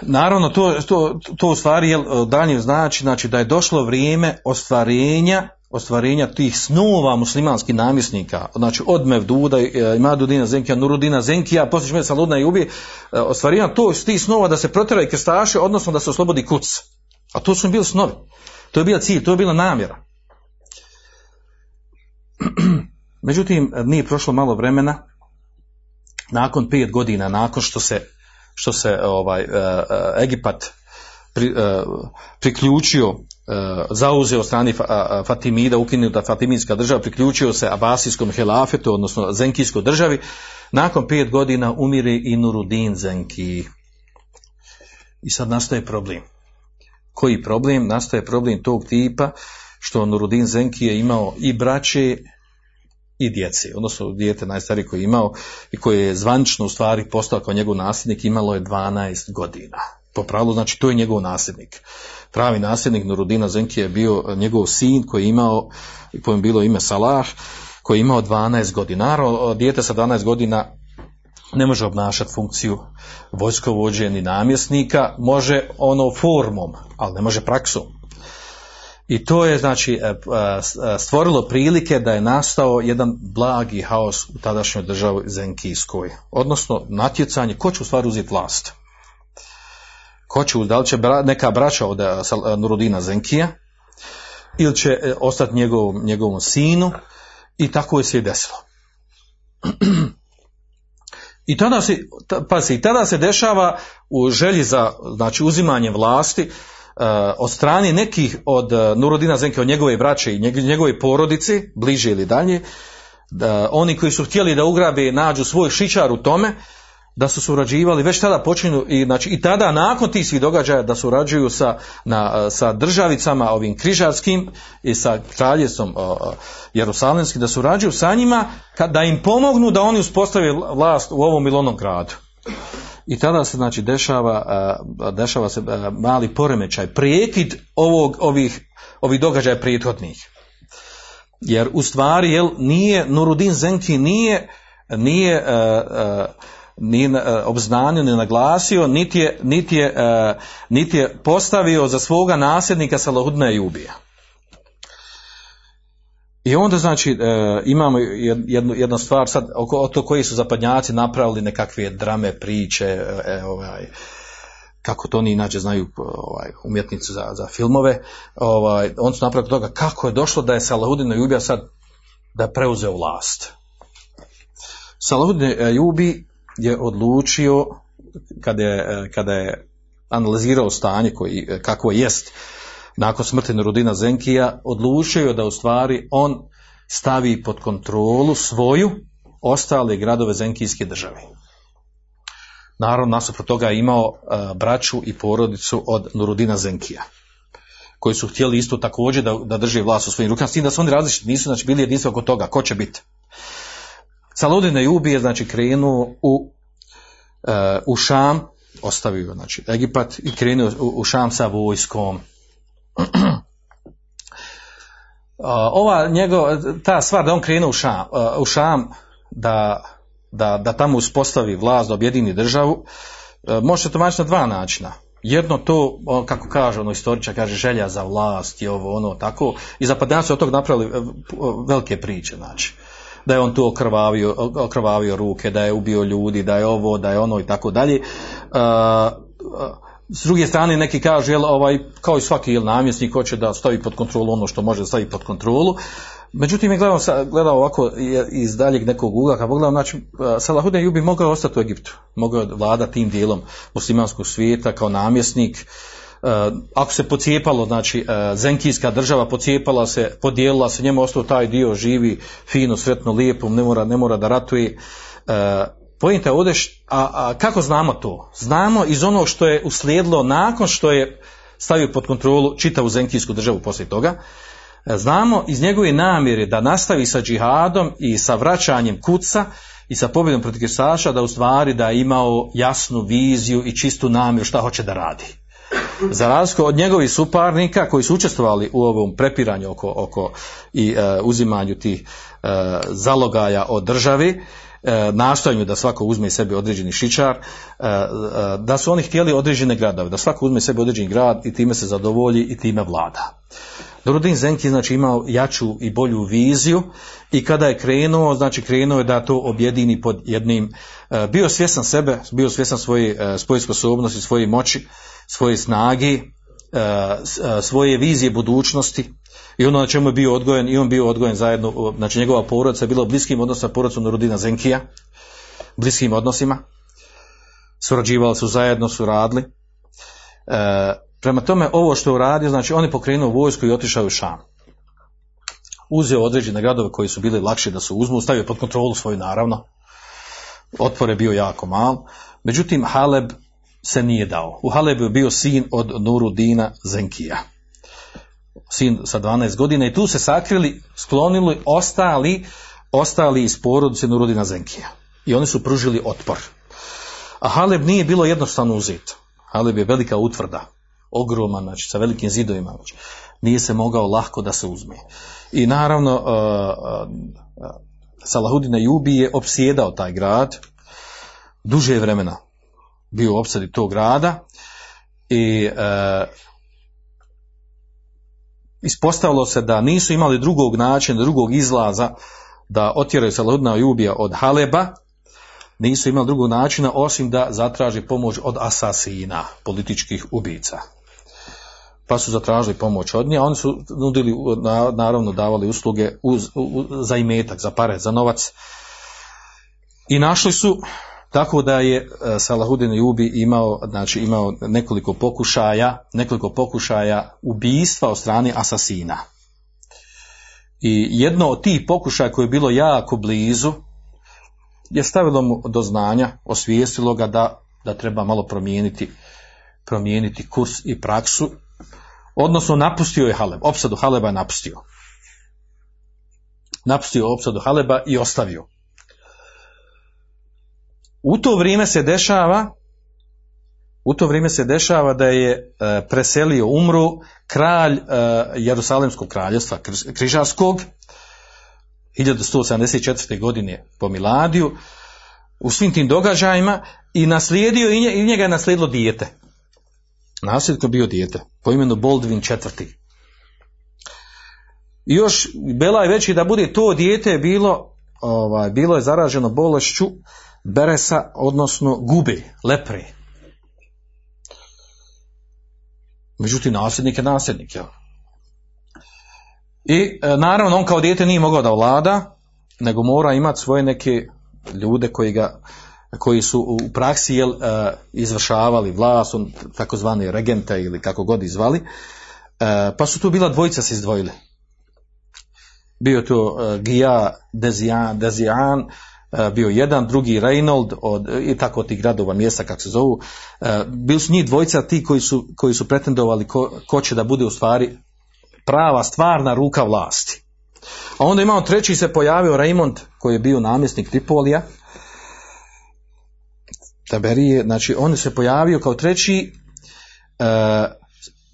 Naravno, to, to, to u stvari dalje znači, znači da je došlo vrijeme ostvarenja ostvarenja tih snova muslimanskih namjesnika, znači od Mevduda, e, Imadudina Zenkija, Nurudina Zenkija, poslije Šmed Saludna i Ubi, e, ostvarenja to, tih snova da se protjeraju krstaše, odnosno da se oslobodi kuc. A to su bili snovi. To je bila cilj, to je bila namjera. Međutim, nije prošlo malo vremena, nakon pet godina, nakon što se, što se ovaj, e, Egipat pri, priključio E, zauzeo strani Fatimida, ukinuta Fatimidska država, priključio se Abasijskom helafetu, odnosno Zenkijskoj državi, nakon pet godina umire i Nurudin Zenki. I sad nastaje problem. Koji problem? Nastaje problem tog tipa što Nurudin Zenki je imao i braće i djece, odnosno dijete najstariji koji je imao i koji je zvanično u stvari postao kao njegov nasljednik, imalo je 12 godina. Po pravilu, znači to je njegov nasljednik pravi nasljednik Nurudina Zenki je bio njegov sin koji je imao, kojem bilo ime Salah, koji je imao 12 godina. Naravno, dijete sa 12 godina ne može obnašati funkciju vojskovođe ni namjesnika, može ono formom, ali ne može praksom. I to je znači e, e, stvorilo prilike da je nastao jedan blagi haos u tadašnjoj državi Zenkijskoj. Odnosno natjecanje ko će u stvari uzeti vlast. Ko će, da li će neka braća od Nurudina Zenkija ili će ostati njegovom, njegovom sinu i tako je se desilo. I tada se, pa se, i tada se dešava u želji za znači, uzimanje vlasti od strane nekih od uh, Nurudina Zenke, od njegove braće i njegove porodice, bliže ili dalje, da oni koji su htjeli da ugrabe nađu svoj šičar u tome, da su surađivali, već tada počinju i, znači, i tada nakon tih svih događaja da surađuju sa, na, sa državicama ovim križarskim i sa kraljevstvom Jerusalemskim, da surađuju sa njima kad, da im pomognu da oni uspostave vlast u ovom ili gradu. I tada se znači dešava, dešava se mali poremećaj, prijekid ovog, ovih, ovih događaja prethodnih. Jer u stvari jel, nije, Nurudin Zenki nije, nije nije e, obznanio, ni naglasio, niti je, niti, je, e, niti je postavio za svoga nasljednika Salahudna ubija. I onda znači e, imamo jednu, jednu stvar sad oko to koji su zapadnjaci napravili nekakve drame, priče, ovaj, kako to oni inače znaju ovaj, umjetnicu za, za filmove, ovaj, on su napravili toga kako je došlo da je Salahudin Jubi sad da je preuzeo vlast. Salahudin Jubi je odlučio kada je, kada je analizirao stanje koji, kako jest nakon smrti Rudina Zenkija, odlučio da u stvari on stavi pod kontrolu svoju ostale gradove Zenkijske države. Naravno, nasuprot toga je imao uh, braću i porodicu od Nurudina Zenkija koji su htjeli isto također da, da drže vlast u svojim rukama, s tim da su oni različiti, nisu znači, bili jedinstveni oko toga, ko će biti. Saludin Ejubi je znači krenuo u, e, u Šam, ostavio znači Egipat i krenuo u, u Šam sa vojskom. [CLEARS THROAT] Ova njegov, ta stvar da on krenuo u Šam, e, u Šam da, da, da tamo uspostavi vlast, da objedini državu, e, može se tumačiti na dva načina. Jedno to, kako kaže ono istoričar, kaže želja za vlast i ovo ono tako, i zapadnjaci od tog napravili velike priče, znači da je on tu okrvavio, okrvavio ruke, da je ubio ljudi, da je ovo, da je ono i tako dalje. S druge strane neki kažu, jel, ovaj, kao i svaki jel, namjesnik hoće da stavi pod kontrolu ono što može da stavi pod kontrolu. Međutim, je gledao, gledao ovako iz daljeg nekog ugla, kad pogledao, znači, Salahudin Jubi mogao ostati u Egiptu, mogao vladati tim dijelom muslimanskog svijeta kao namjesnik, Eh, ako se pocijepalo, znači eh, Zenkijska država pocijepala se, podijelila se, njemu ostao taj dio živi, fino, sretno, lijepo, ne mora, ne mora da ratuje. Pojenta ovdje, a, a kako znamo to? Znamo iz onog što je uslijedilo nakon što je stavio pod kontrolu čitavu zenkijsku državu poslije toga. E, Znamo iz njegove namjere da nastavi sa džihadom i sa vraćanjem kuca i sa pobjedom protiv krstaša da u stvari da je imao jasnu viziju i čistu namjeru šta hoće da radi. Za razliku od njegovih suparnika koji su učestvovali u ovom prepiranju oko, oko i e, uzimanju tih e, zalogaja od države, e, nastojanju da svako uzme sebi određeni šičar, e, e, da su oni htjeli određene gradove, da svako uzme sebi određeni grad i time se zadovolji i time vlada. Nurudin Zenki znači imao jaču i bolju viziju i kada je krenuo, znači krenuo je da to objedini pod jednim, e, bio svjestan sebe, bio svjestan svoje, e, svoje sposobnosti, svoje moći, svoje snage, e, s- e, svoje vizije budućnosti i ono na čemu je bio odgojen i on bio odgojen zajedno, znači njegova porodica je bila u bliskim odnosima porodicom Nurudina Zenkija, bliskim odnosima, surađivali su zajedno, su radili. E, prema tome, ovo što je uradio, znači on je pokrenuo vojsku i otišao u Šam. Uzeo određene gradove koji su bili lakše da se uzmu, stavio pod kontrolu svoju naravno. Otpor je bio jako mal. Međutim, Haleb se nije dao. U Halebu je bio sin od Nurudina Zenkija. Sin sa 12 godina i tu se sakrili, sklonili ostali, ostali iz porodice Nurudina Zenkija. I oni su pružili otpor. A Haleb nije bilo jednostavno uzet. Haleb je velika utvrda, ogroman, znači sa velikim zidovima. Znači, nije se mogao lahko da se uzme. I naravno, uh, uh, uh, Salahudin Jubi je opsjedao taj grad duže vremena bio u opsadi tog grada i uh, ispostavilo se da nisu imali drugog načina, drugog izlaza da otjeraju Salahudina Jubija od Haleba, nisu imali drugog načina osim da zatraži pomoć od asasina, političkih ubica. Pa su zatražili pomoć od nje, a oni su nudili, na- naravno davali usluge uz, u, za imetak, za pare, za novac. I našli su tako da je e, Salahudin Jubi imao, znači imao nekoliko pokušaja, nekoliko pokušaja ubijstva od strane asasina. I jedno od tih pokušaja koje je bilo jako blizu, je stavilo mu do znanja, osvijestilo ga da, da treba malo promijeniti, promijeniti kurs i praksu, odnosno napustio je Haleb, opsadu Haleba je napustio. Napustio opsadu Haleba i ostavio. U to vrijeme se dešava u to vrijeme se dešava da je e, preselio umru kralj e, Jerusalemskog kraljevstva kri- križarskog 1174. godine po Miladiju u svim tim događajima i naslijedio i, nje, i njega je naslijedilo dijete. Nasljedko je bio dijete po imenu Boldvin IV. I još Bela je veći da bude to dijete je bilo ovaj, bilo je zaraženo bolešću beresa, odnosno gube, lepre. Međutim, nasljednik je nasljednik, jel? I e, naravno on kao dijete nije mogao da vlada, nego mora imati svoje neke ljude koji ga koji su u praksi jel, e, izvršavali vlast, on, takozvani regente ili kako god ih zvali, e, pa su tu bila dvojica se izdvojili. Bio to e, Gija Dezian e, bio jedan, drugi Reynold od, i tako od tih gradova mjesta kako se zovu. E, bili su njih dvojica ti koji su, koji su pretendovali ko, ko će da bude u stvari prava, stvarna ruka vlasti. A onda imamo treći se pojavio Raymond koji je bio namjesnik Tripolija. Taberije, znači on se pojavio kao treći e,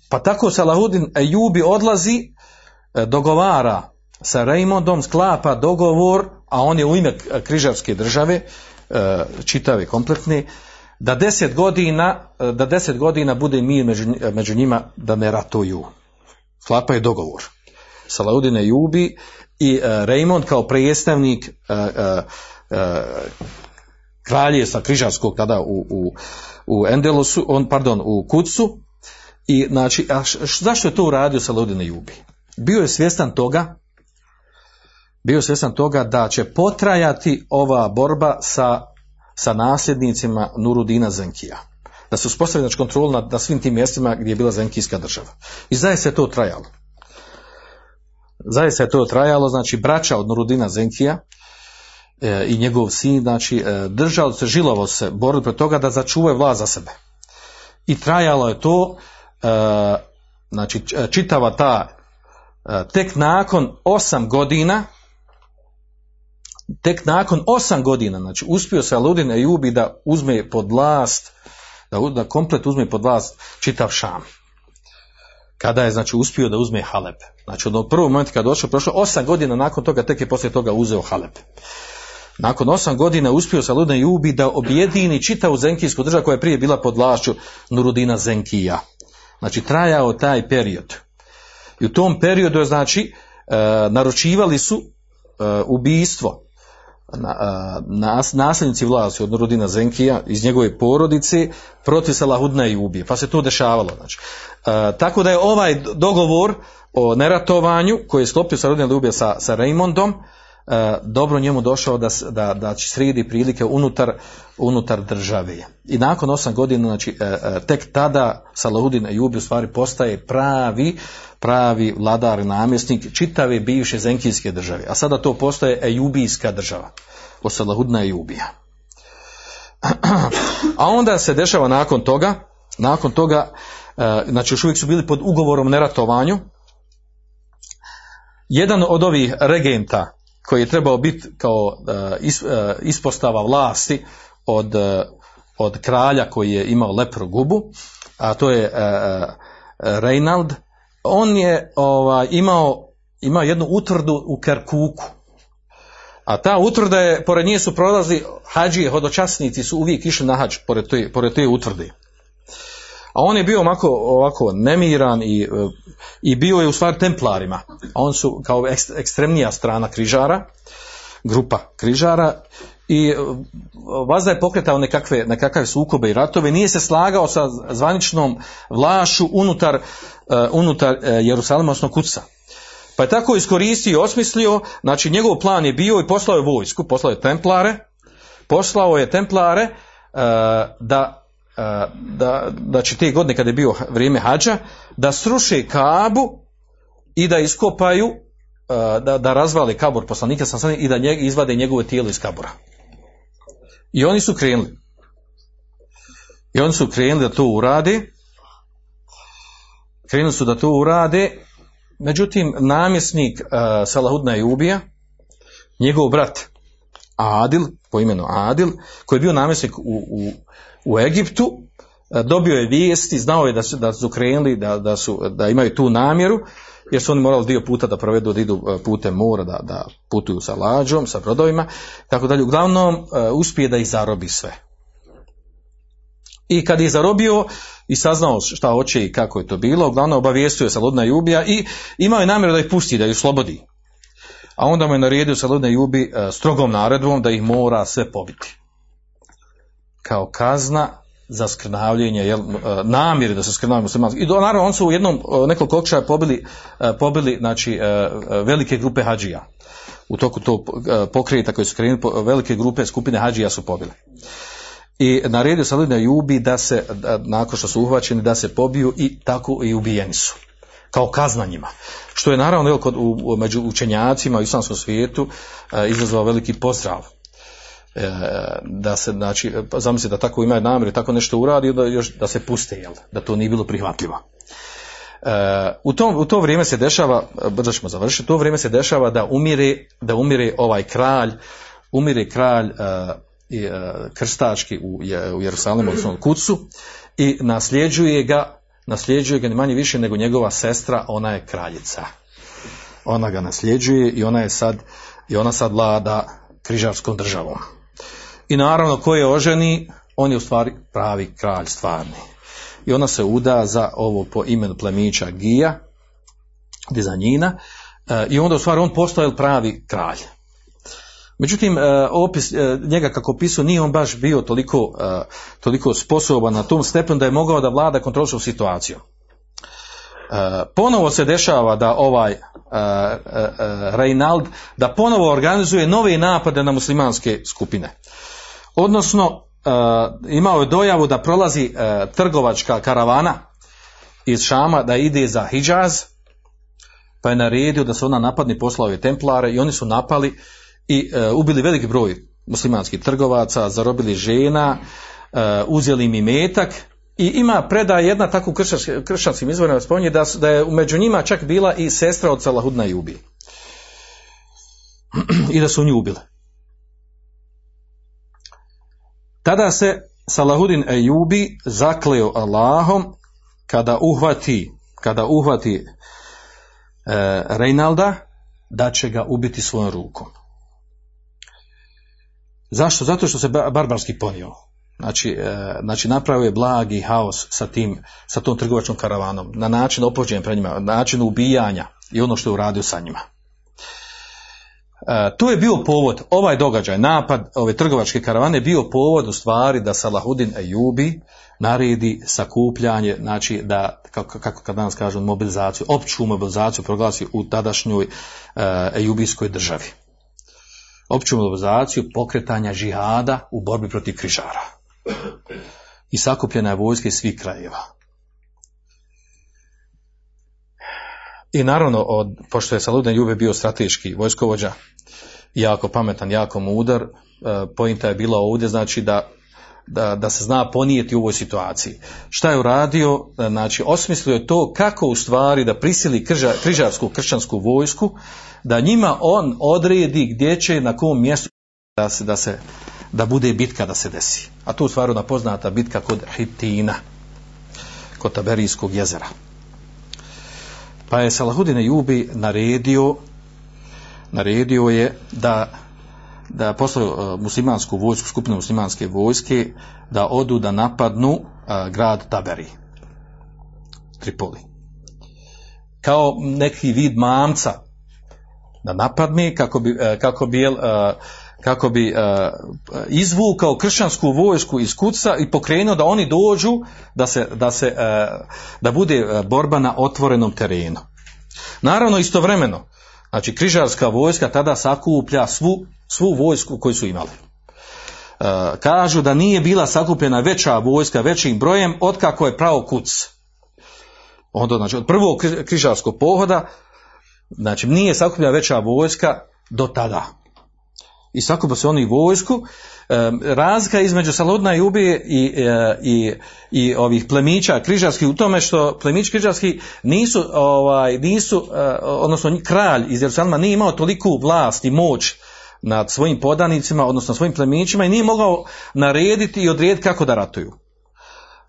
pa tako Salahudin Ejubi odlazi e, dogovara sa Raymondom, sklapa dogovor, a on je u ime križarske države, e, čitave kompletne, da deset godina, e, da deset godina bude mir među, njima da ne ratuju. Sklapaju dogovor. Salaudine Jubi i e, Raymond kao predstavnik kraljevstva križarskog tada u, u, u Endelosu, on, pardon, u Kucu, i znači, a š- zašto je to uradio Salaudine Jubi? Bio je svjestan toga, bio je svjestan toga da će potrajati ova borba sa, sa nasljednicima Nurudina Zenkija. Da se uspostavi znači, kontrol nad, na svim tim mjestima gdje je bila Zenkijska država. I zaista je to trajalo. Zaista je to trajalo, znači braća od Nurudina Zenkija e, i njegov sin, znači e, držalo se, žilovo se, borili protiv toga da začuvaju vlast za sebe. I trajalo je to, e, znači č- čitava ta, e, tek nakon osam godina, tek nakon osam godina, znači uspio se Aludin Ejubi da uzme pod vlast, da, da komplet uzme pod vlast čitav Šam. Kada je znači uspio da uzme Halep. Znači od prvog momenta kada došao, prošlo osam godina nakon toga, tek je poslije toga uzeo Halep. Nakon osam godina uspio se Aludin Ejubi da objedini čitavu Zenkijsku državu koja je prije bila pod vlašću Nurudina Zenkija. Znači trajao taj period. I u tom periodu je znači e, naručivali su e, ubijstvo nas, nasljednici vlasti od Nurudina Zenkija iz njegove porodice protiv Salahudna i ubije. Pa se to dešavalo. Znači. E, tako da je ovaj dogovor o neratovanju koji je sklopio Salahudna Ljubija sa, sa Raymondom dobro njemu došao da, da, da sredi prilike unutar, unutar države. I nakon osam godina, znači, e, e, tek tada Salahudin Ejubi u stvari postaje pravi, pravi vladar namjesnik čitave bivše zenkijske države. A sada to postaje Ejubijska država. Od Salahudna Ejubija. [CLEARS THROAT] A onda se dešava nakon toga, nakon toga, e, znači još uvijek su bili pod ugovorom o neratovanju, jedan od ovih regenta koji je trebao biti kao e, e, ispostava vlasti od, e, od kralja koji je imao lepru gubu, a to je Reinald, on je ovaj, imao, imao jednu utvrdu u Kerkuku. A ta utvrda je, pored nje su prolazili hađije, hodočasnici su uvijek išli na hađ pored te, pored te utvrde. A on je bio ovako, ovako nemiran i, e, i bio je u stvari templarima. A on su kao ekst- ekstremnija strana križara, grupa križara i e, vazda je pokretao nekakve, nekakve sukobe i ratove, nije se slagao sa zvaničnom vlašu unutar, e, unutar Jerusalima, odnosno Kuca. Pa je tako iskoristio i osmislio, znači njegov plan je bio i poslao je vojsku, poslao je templare, poslao je templare da, da, da će te godine kada je bio vrijeme hađa, da sruše Kabu i da iskopaju, e, da, da razvale kabor poslanika sam i da njeg, izvade njegovo tijelo iz kabora. I oni su krenuli. I oni su krenuli da to urade. Krenuli su da to urade. Međutim, namjesnik uh, Salahudna je ubija, njegov brat Adil, po imenu Adil, koji je bio namjesnik u, u, u Egiptu, e, dobio je vijesti, znao je da su, da su krenuli, da, da, su, da imaju tu namjeru, jer su oni morali dio puta da provedu, da idu e, putem mora, da, da putuju sa lađom, sa brodovima, tako dalje. Uglavnom, e, uspije da ih zarobi sve. I kad je zarobio i saznao šta hoće i kako je to bilo, uglavnom obavijestio je Saludna Jubija i imao je namjeru da ih pusti, da ih slobodi. A onda mu je naredio Saludna Jubi strogom naredbom da ih mora sve pobiti. Kao kazna za skrnavljenje, jel, e, namjeri da se skrnavljaju muslimanski. I do, naravno, on su u jednom, e, nekoliko očaja pobili, e, pobili znači, velike grupe hađija. U toku to e, pokreta koji su krenuli, velike grupe skupine hađija su pobili. I naredio Saludna Jubi da se, da, nakon što su uhvaćeni, da se pobiju i tako i ubijeni su kao kazna njima. Što je naravno jel, kod, u, među učenjacima u islamskom svijetu izazvao veliki pozdrav. E, da se, znači, pa zamislite da tako imaju namjeru, tako nešto uradi, da, još, da se puste, jel, da to nije bilo prihvatljivo. E, u, tom, u to vrijeme se dešava, brzo ćemo završiti, u to vrijeme se dešava da umire, da umire ovaj kralj, umire kralj e, i, krstački u, u Jerusalimu, odnosno Kucu, i nasljeđuje ga, nasljeđuje ga ni manje više nego njegova sestra, ona je kraljica. Ona ga nasljeđuje i ona je sad, i ona sad vlada križarskom državom. I naravno, ko je oženi, on je u stvari pravi kralj stvarni. I ona se uda za ovo po imenu plemića Gija, dizanjina, e, i onda u stvari on postoje pravi kralj. Međutim, e, opis e, njega kako opisuje, nije on baš bio toliko, toliko sposoban na tom stepenu da je mogao da vlada kontrolišu situaciju. Ponovo se dešava da ovaj Reinald da ponovo organizuje nove napade na muslimanske skupine. Odnosno, e, imao je dojavu da prolazi e, trgovačka karavana iz Šama da ide za Hidžaz, pa je naredio da se ona napadne poslao je templare i oni su napali i e, ubili veliki broj muslimanskih trgovaca, zarobili žena, uzeli im imetak i ima predaj jedna tako kršćanskim, izvorima spominje da, da je među njima čak bila i sestra od Salahudna i ubi. [CLEARS THROAT] I da su nju ubile. Tada se Salahudin Ejubi zakleo Allahom kada uhvati kada uhvati e, Reinalda da će ga ubiti svojom rukom. Zašto? Zato što se ba- barbarski ponio. Znači, e, znači napravio je blagi haos sa tim, sa tom trgovačkom karavanom, na način opođenja pred njima, na način ubijanja i ono što je uradio sa njima. E, tu je bio povod, ovaj događaj, napad ove trgovačke karavane bio povod u stvari da Salahudin Ejubi naredi sakupljanje, znači da, kako, kako kad danas kažu, mobilizaciju, opću mobilizaciju proglasi u tadašnjoj e, Ejubijskoj državi. Opću mobilizaciju pokretanja žihada u borbi protiv križara. I sakupljena je vojska iz svih krajeva. I naravno, od, pošto je Saludin Jube bio strateški vojskovođa, jako pametan, jako mudar, e, pojinta je bila ovdje, znači da, da, da se zna ponijeti u ovoj situaciji. Šta je uradio? E, Znači, osmislio je to kako u stvari da prisili križa, križarsku kršćansku vojsku, da njima on odredi gdje će, na kom mjestu da se, da se da bude bitka da se desi. A tu u stvari ona poznata bitka kod Hitina, kod Taberijskog jezera. Pa je Salahudin Jubi naredio naredio je da da poslao muslimansku vojsku, skupinu muslimanske vojske, da odu da napadnu a, grad Taberi, Tripoli. Kao neki vid mamca da napadne kako bi, e, kako bi, e, kako bi e, izvukao kršćansku vojsku iz kuca i pokrenuo da oni dođu da se, da se e, da bude e, borba na otvorenom terenu. Naravno istovremeno, znači križarska vojska tada sakuplja svu, svu vojsku koju su imali. E, kažu da nije bila sakupljena veća vojska većim brojem otkako je pravo kuc. Onda, znači, od prvog kri- križarskog pohoda, znači nije sakupljena veća vojska do tada. I sakupa se oni vojsku. E, razlika između Saludna i Ubije i, e, i, i ovih plemića križarskih u tome što plemići križarski nisu, ovaj, nisu e, odnosno kralj iz Jerusalima nije imao toliku vlast i moć nad svojim podanicima, odnosno svojim plemićima i nije mogao narediti i odrediti kako da ratuju.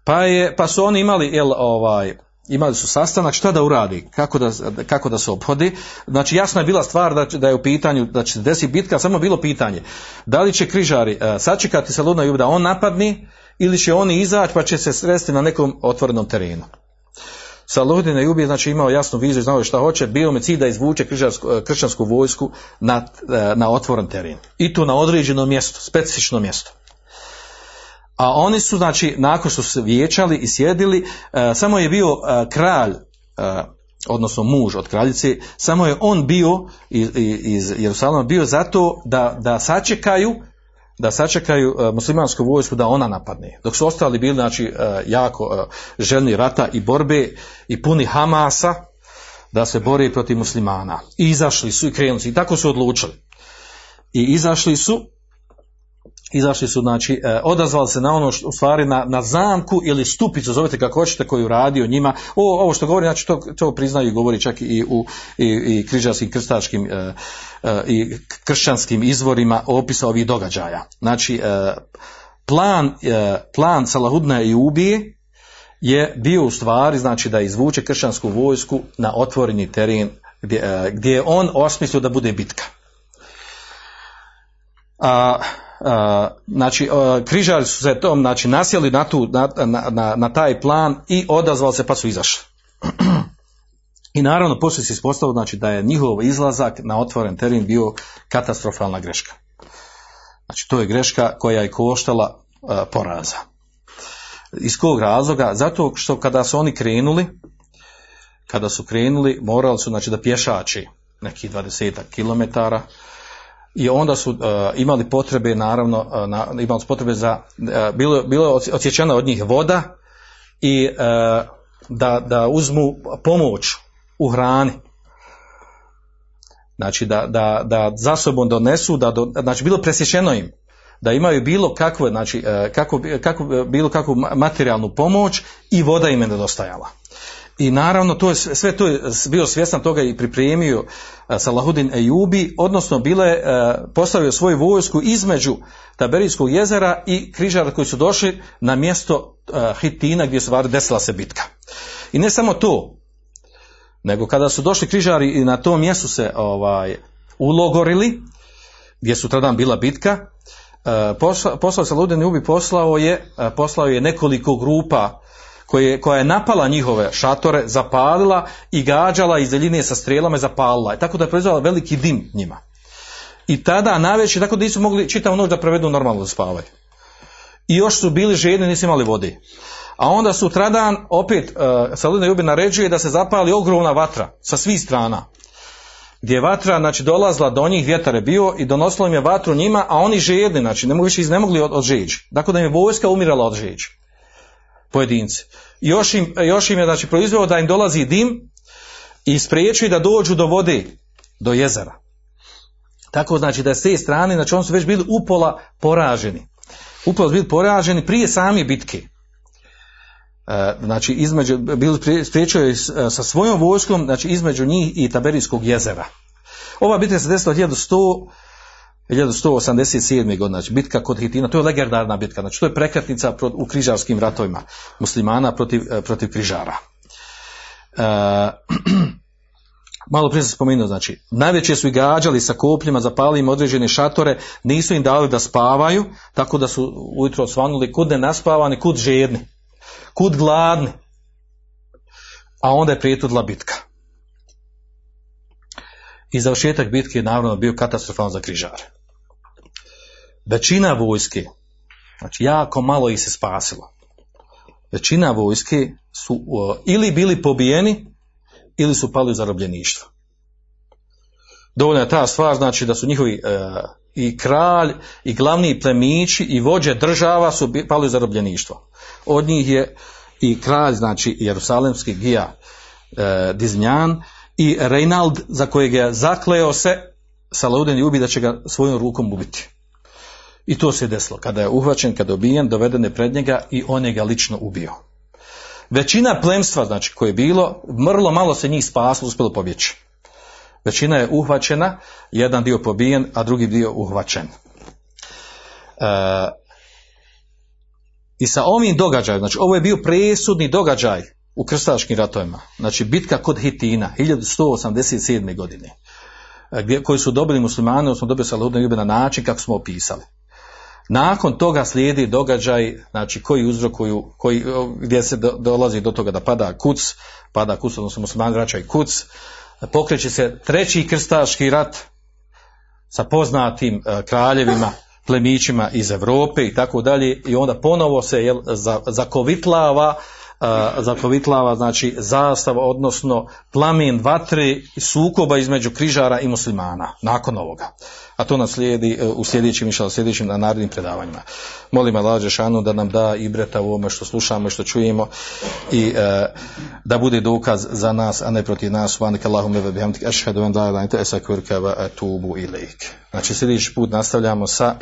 Pa, je, pa su oni imali, jel, ovaj, imali su sastanak šta da uradi, kako da, kako da se obhodi. Znači jasna je bila stvar da, da je u pitanju, da će se desiti bitka, samo bilo pitanje da li će križari uh, sačekati Saludna Jubi da on napadni ili će oni izaći pa će se sresti na nekom otvorenom terenu. Saludin Jubi je znači imao jasnu viziju, znao je šta hoće, bio mu cilj da izvuče eh, kršćansku vojsku na, eh, na otvoren teren. I to na određeno mjesto, specifično mjesto. A oni su, znači, nakon što su se vijećali i sjedili, e, samo je bio e, kralj, e, odnosno muž od kraljice, samo je on bio iz, Jerusalima bio zato da, da sačekaju da sačekaju muslimansku vojsku da ona napadne. Dok su ostali bili znači jako željni rata i borbe i puni Hamasa da se bori protiv muslimana. I izašli su i krenuli su i tako su odlučili. I izašli su izašli su, znači, e, odazvali se na ono što, u stvari na, na zamku ili stupicu, zovete kako hoćete, koju radio njima. O, ovo što govori, znači to, to priznaju i govori čak i u i, i križarskim krstaškim e, e, i kršćanskim izvorima opisa ovih događaja. Znači, e, plan, e, plan Salahudna i ubije je bio u stvari, znači da izvuče kršćansku vojsku na otvoreni teren gdje, e, gdje je on osmislio da bude bitka. A, znači a, križari su se tom znači nasjeli na, tu, na, na, na, taj plan i odazvali se pa su izašli. I naravno poslije se ispostavilo znači, da je njihov izlazak na otvoren teren bio katastrofalna greška. Znači to je greška koja je koštala a, poraza. Iz kog razloga? Zato što kada su oni krenuli, kada su krenuli, morali su znači da pješači nekih 20 km i onda su uh, imali potrebe naravno uh, na, imali su potrebe za uh, bilo bilo je odsječena od njih voda i da, da uzmu pomoć u hrani znači da, da, da za sobom donesu, da do, znači bilo presječeno im, da imaju bilo kakvu, znači, kako, kako, bilo kakvu materijalnu pomoć i voda im je nedostajala. I naravno to je, sve to je bio svjestan toga i pripremio e, Salahudin Ejubi, odnosno bile e, postavio svoju vojsku između Taberijskog jezera i križara koji su došli na mjesto Hitina gdje se desila se bitka. I ne samo to, nego kada su došli križari i na tom mjestu se ovaj ulogorili, gdje su tada bila bitka, e, poslao se Luden Ubi poslao je, e, poslao je nekoliko grupa koje, koja je napala njihove šatore, zapalila i gađala iz daljine sa strelama i zapalila. I tako da je proizvala veliki dim njima. I tada najveći, tako da nisu mogli čitavu noć da provedu normalno da spavaju. I još su bili žedni, nisu imali vode. A onda sutradan opet uh, Saludin Jubi naređuje da se zapali ogromna vatra sa svih strana. Gdje je vatra znači, dolazla do njih, vjetar je bio i donosilo im je vatru njima, a oni žedni, znači ne mogu više iznemogli od, od žeđi. Dakle da im je vojska umirala od žeđi. Pojedinci. Još im, još im je znači, proizveo da im dolazi dim i spriječuje da dođu do vode, do jezera. Tako znači da je s te strane, znači oni su već bili upola poraženi. Upola su bili poraženi prije same bitke. E, znači između, bili spriječio je sa svojom vojskom, znači između njih i Taberijskog jezera. Ova bitka se desila 1100 1187. godine, znači bitka kod Hitina, to je legendarna bitka, znači to je prekretnica u križarskim ratovima muslimana protiv, e, protiv križara. E, [CLEARS THROAT] malo prije sam spomenuo, znači, najveće su i gađali sa kopljima, zapali im određene šatore, nisu im dali da spavaju, tako da su ujutro osvanuli kud ne naspavani, kud žedni kud gladni. A onda je prijetudla bitka. I završetak bitke je naravno bio katastrofalan za križare. Većina vojske, znači jako malo ih se spasilo. Većina vojske su ili bili pobijeni ili su pali u zarobljeništvo. Dovoljna je ta stvar, znači da su njihovi e, i kralj i glavni plemići i vođe država su pali u zarobljeništvo. Od njih je i kralj, znači Jerusalemski gija e, Dizmjan i Reinald za kojeg je zakleo se Salaudin ubi da će ga svojom rukom ubiti. I to se desilo. Kada je uhvaćen, kada je ubijen, doveden je pred njega i on je ga lično ubio. Većina plemstva, znači, koje je bilo, mrlo malo se njih spaslo, uspjelo pobjeći. Većina je uhvaćena, jedan dio pobijen, a drugi dio uhvaćen. E, i sa ovim događajem, znači ovo je bio presudni događaj u krstaškim ratovima, znači bitka kod Hitina, 1187. godine, e, gdje, koji su dobili muslimani, odnosno dobili Saludne na način kako smo opisali. Nakon toga slijedi događaj, znači koji uzrokuju, koji, gdje se dolazi do toga da pada kuc, pada kuc, odnosno muslimani vraćaju kuc, pokreće se treći krstaški rat sa poznatim e, kraljevima, plemićima iz Europe i tako dalje i onda ponovo se jel, zakovitlava zakovitlava znači zastava odnosno plamen vatre sukoba između križara i muslimana nakon ovoga. A to nas slijedi e, u sljedećim u sljedećim na narednim predavanjima. Molim Allah Šanu da nam da i breta u ovome što slušamo i što čujemo i e, da bude dokaz za nas a ne protiv nas. Znači sljedeći put nastavljamo sa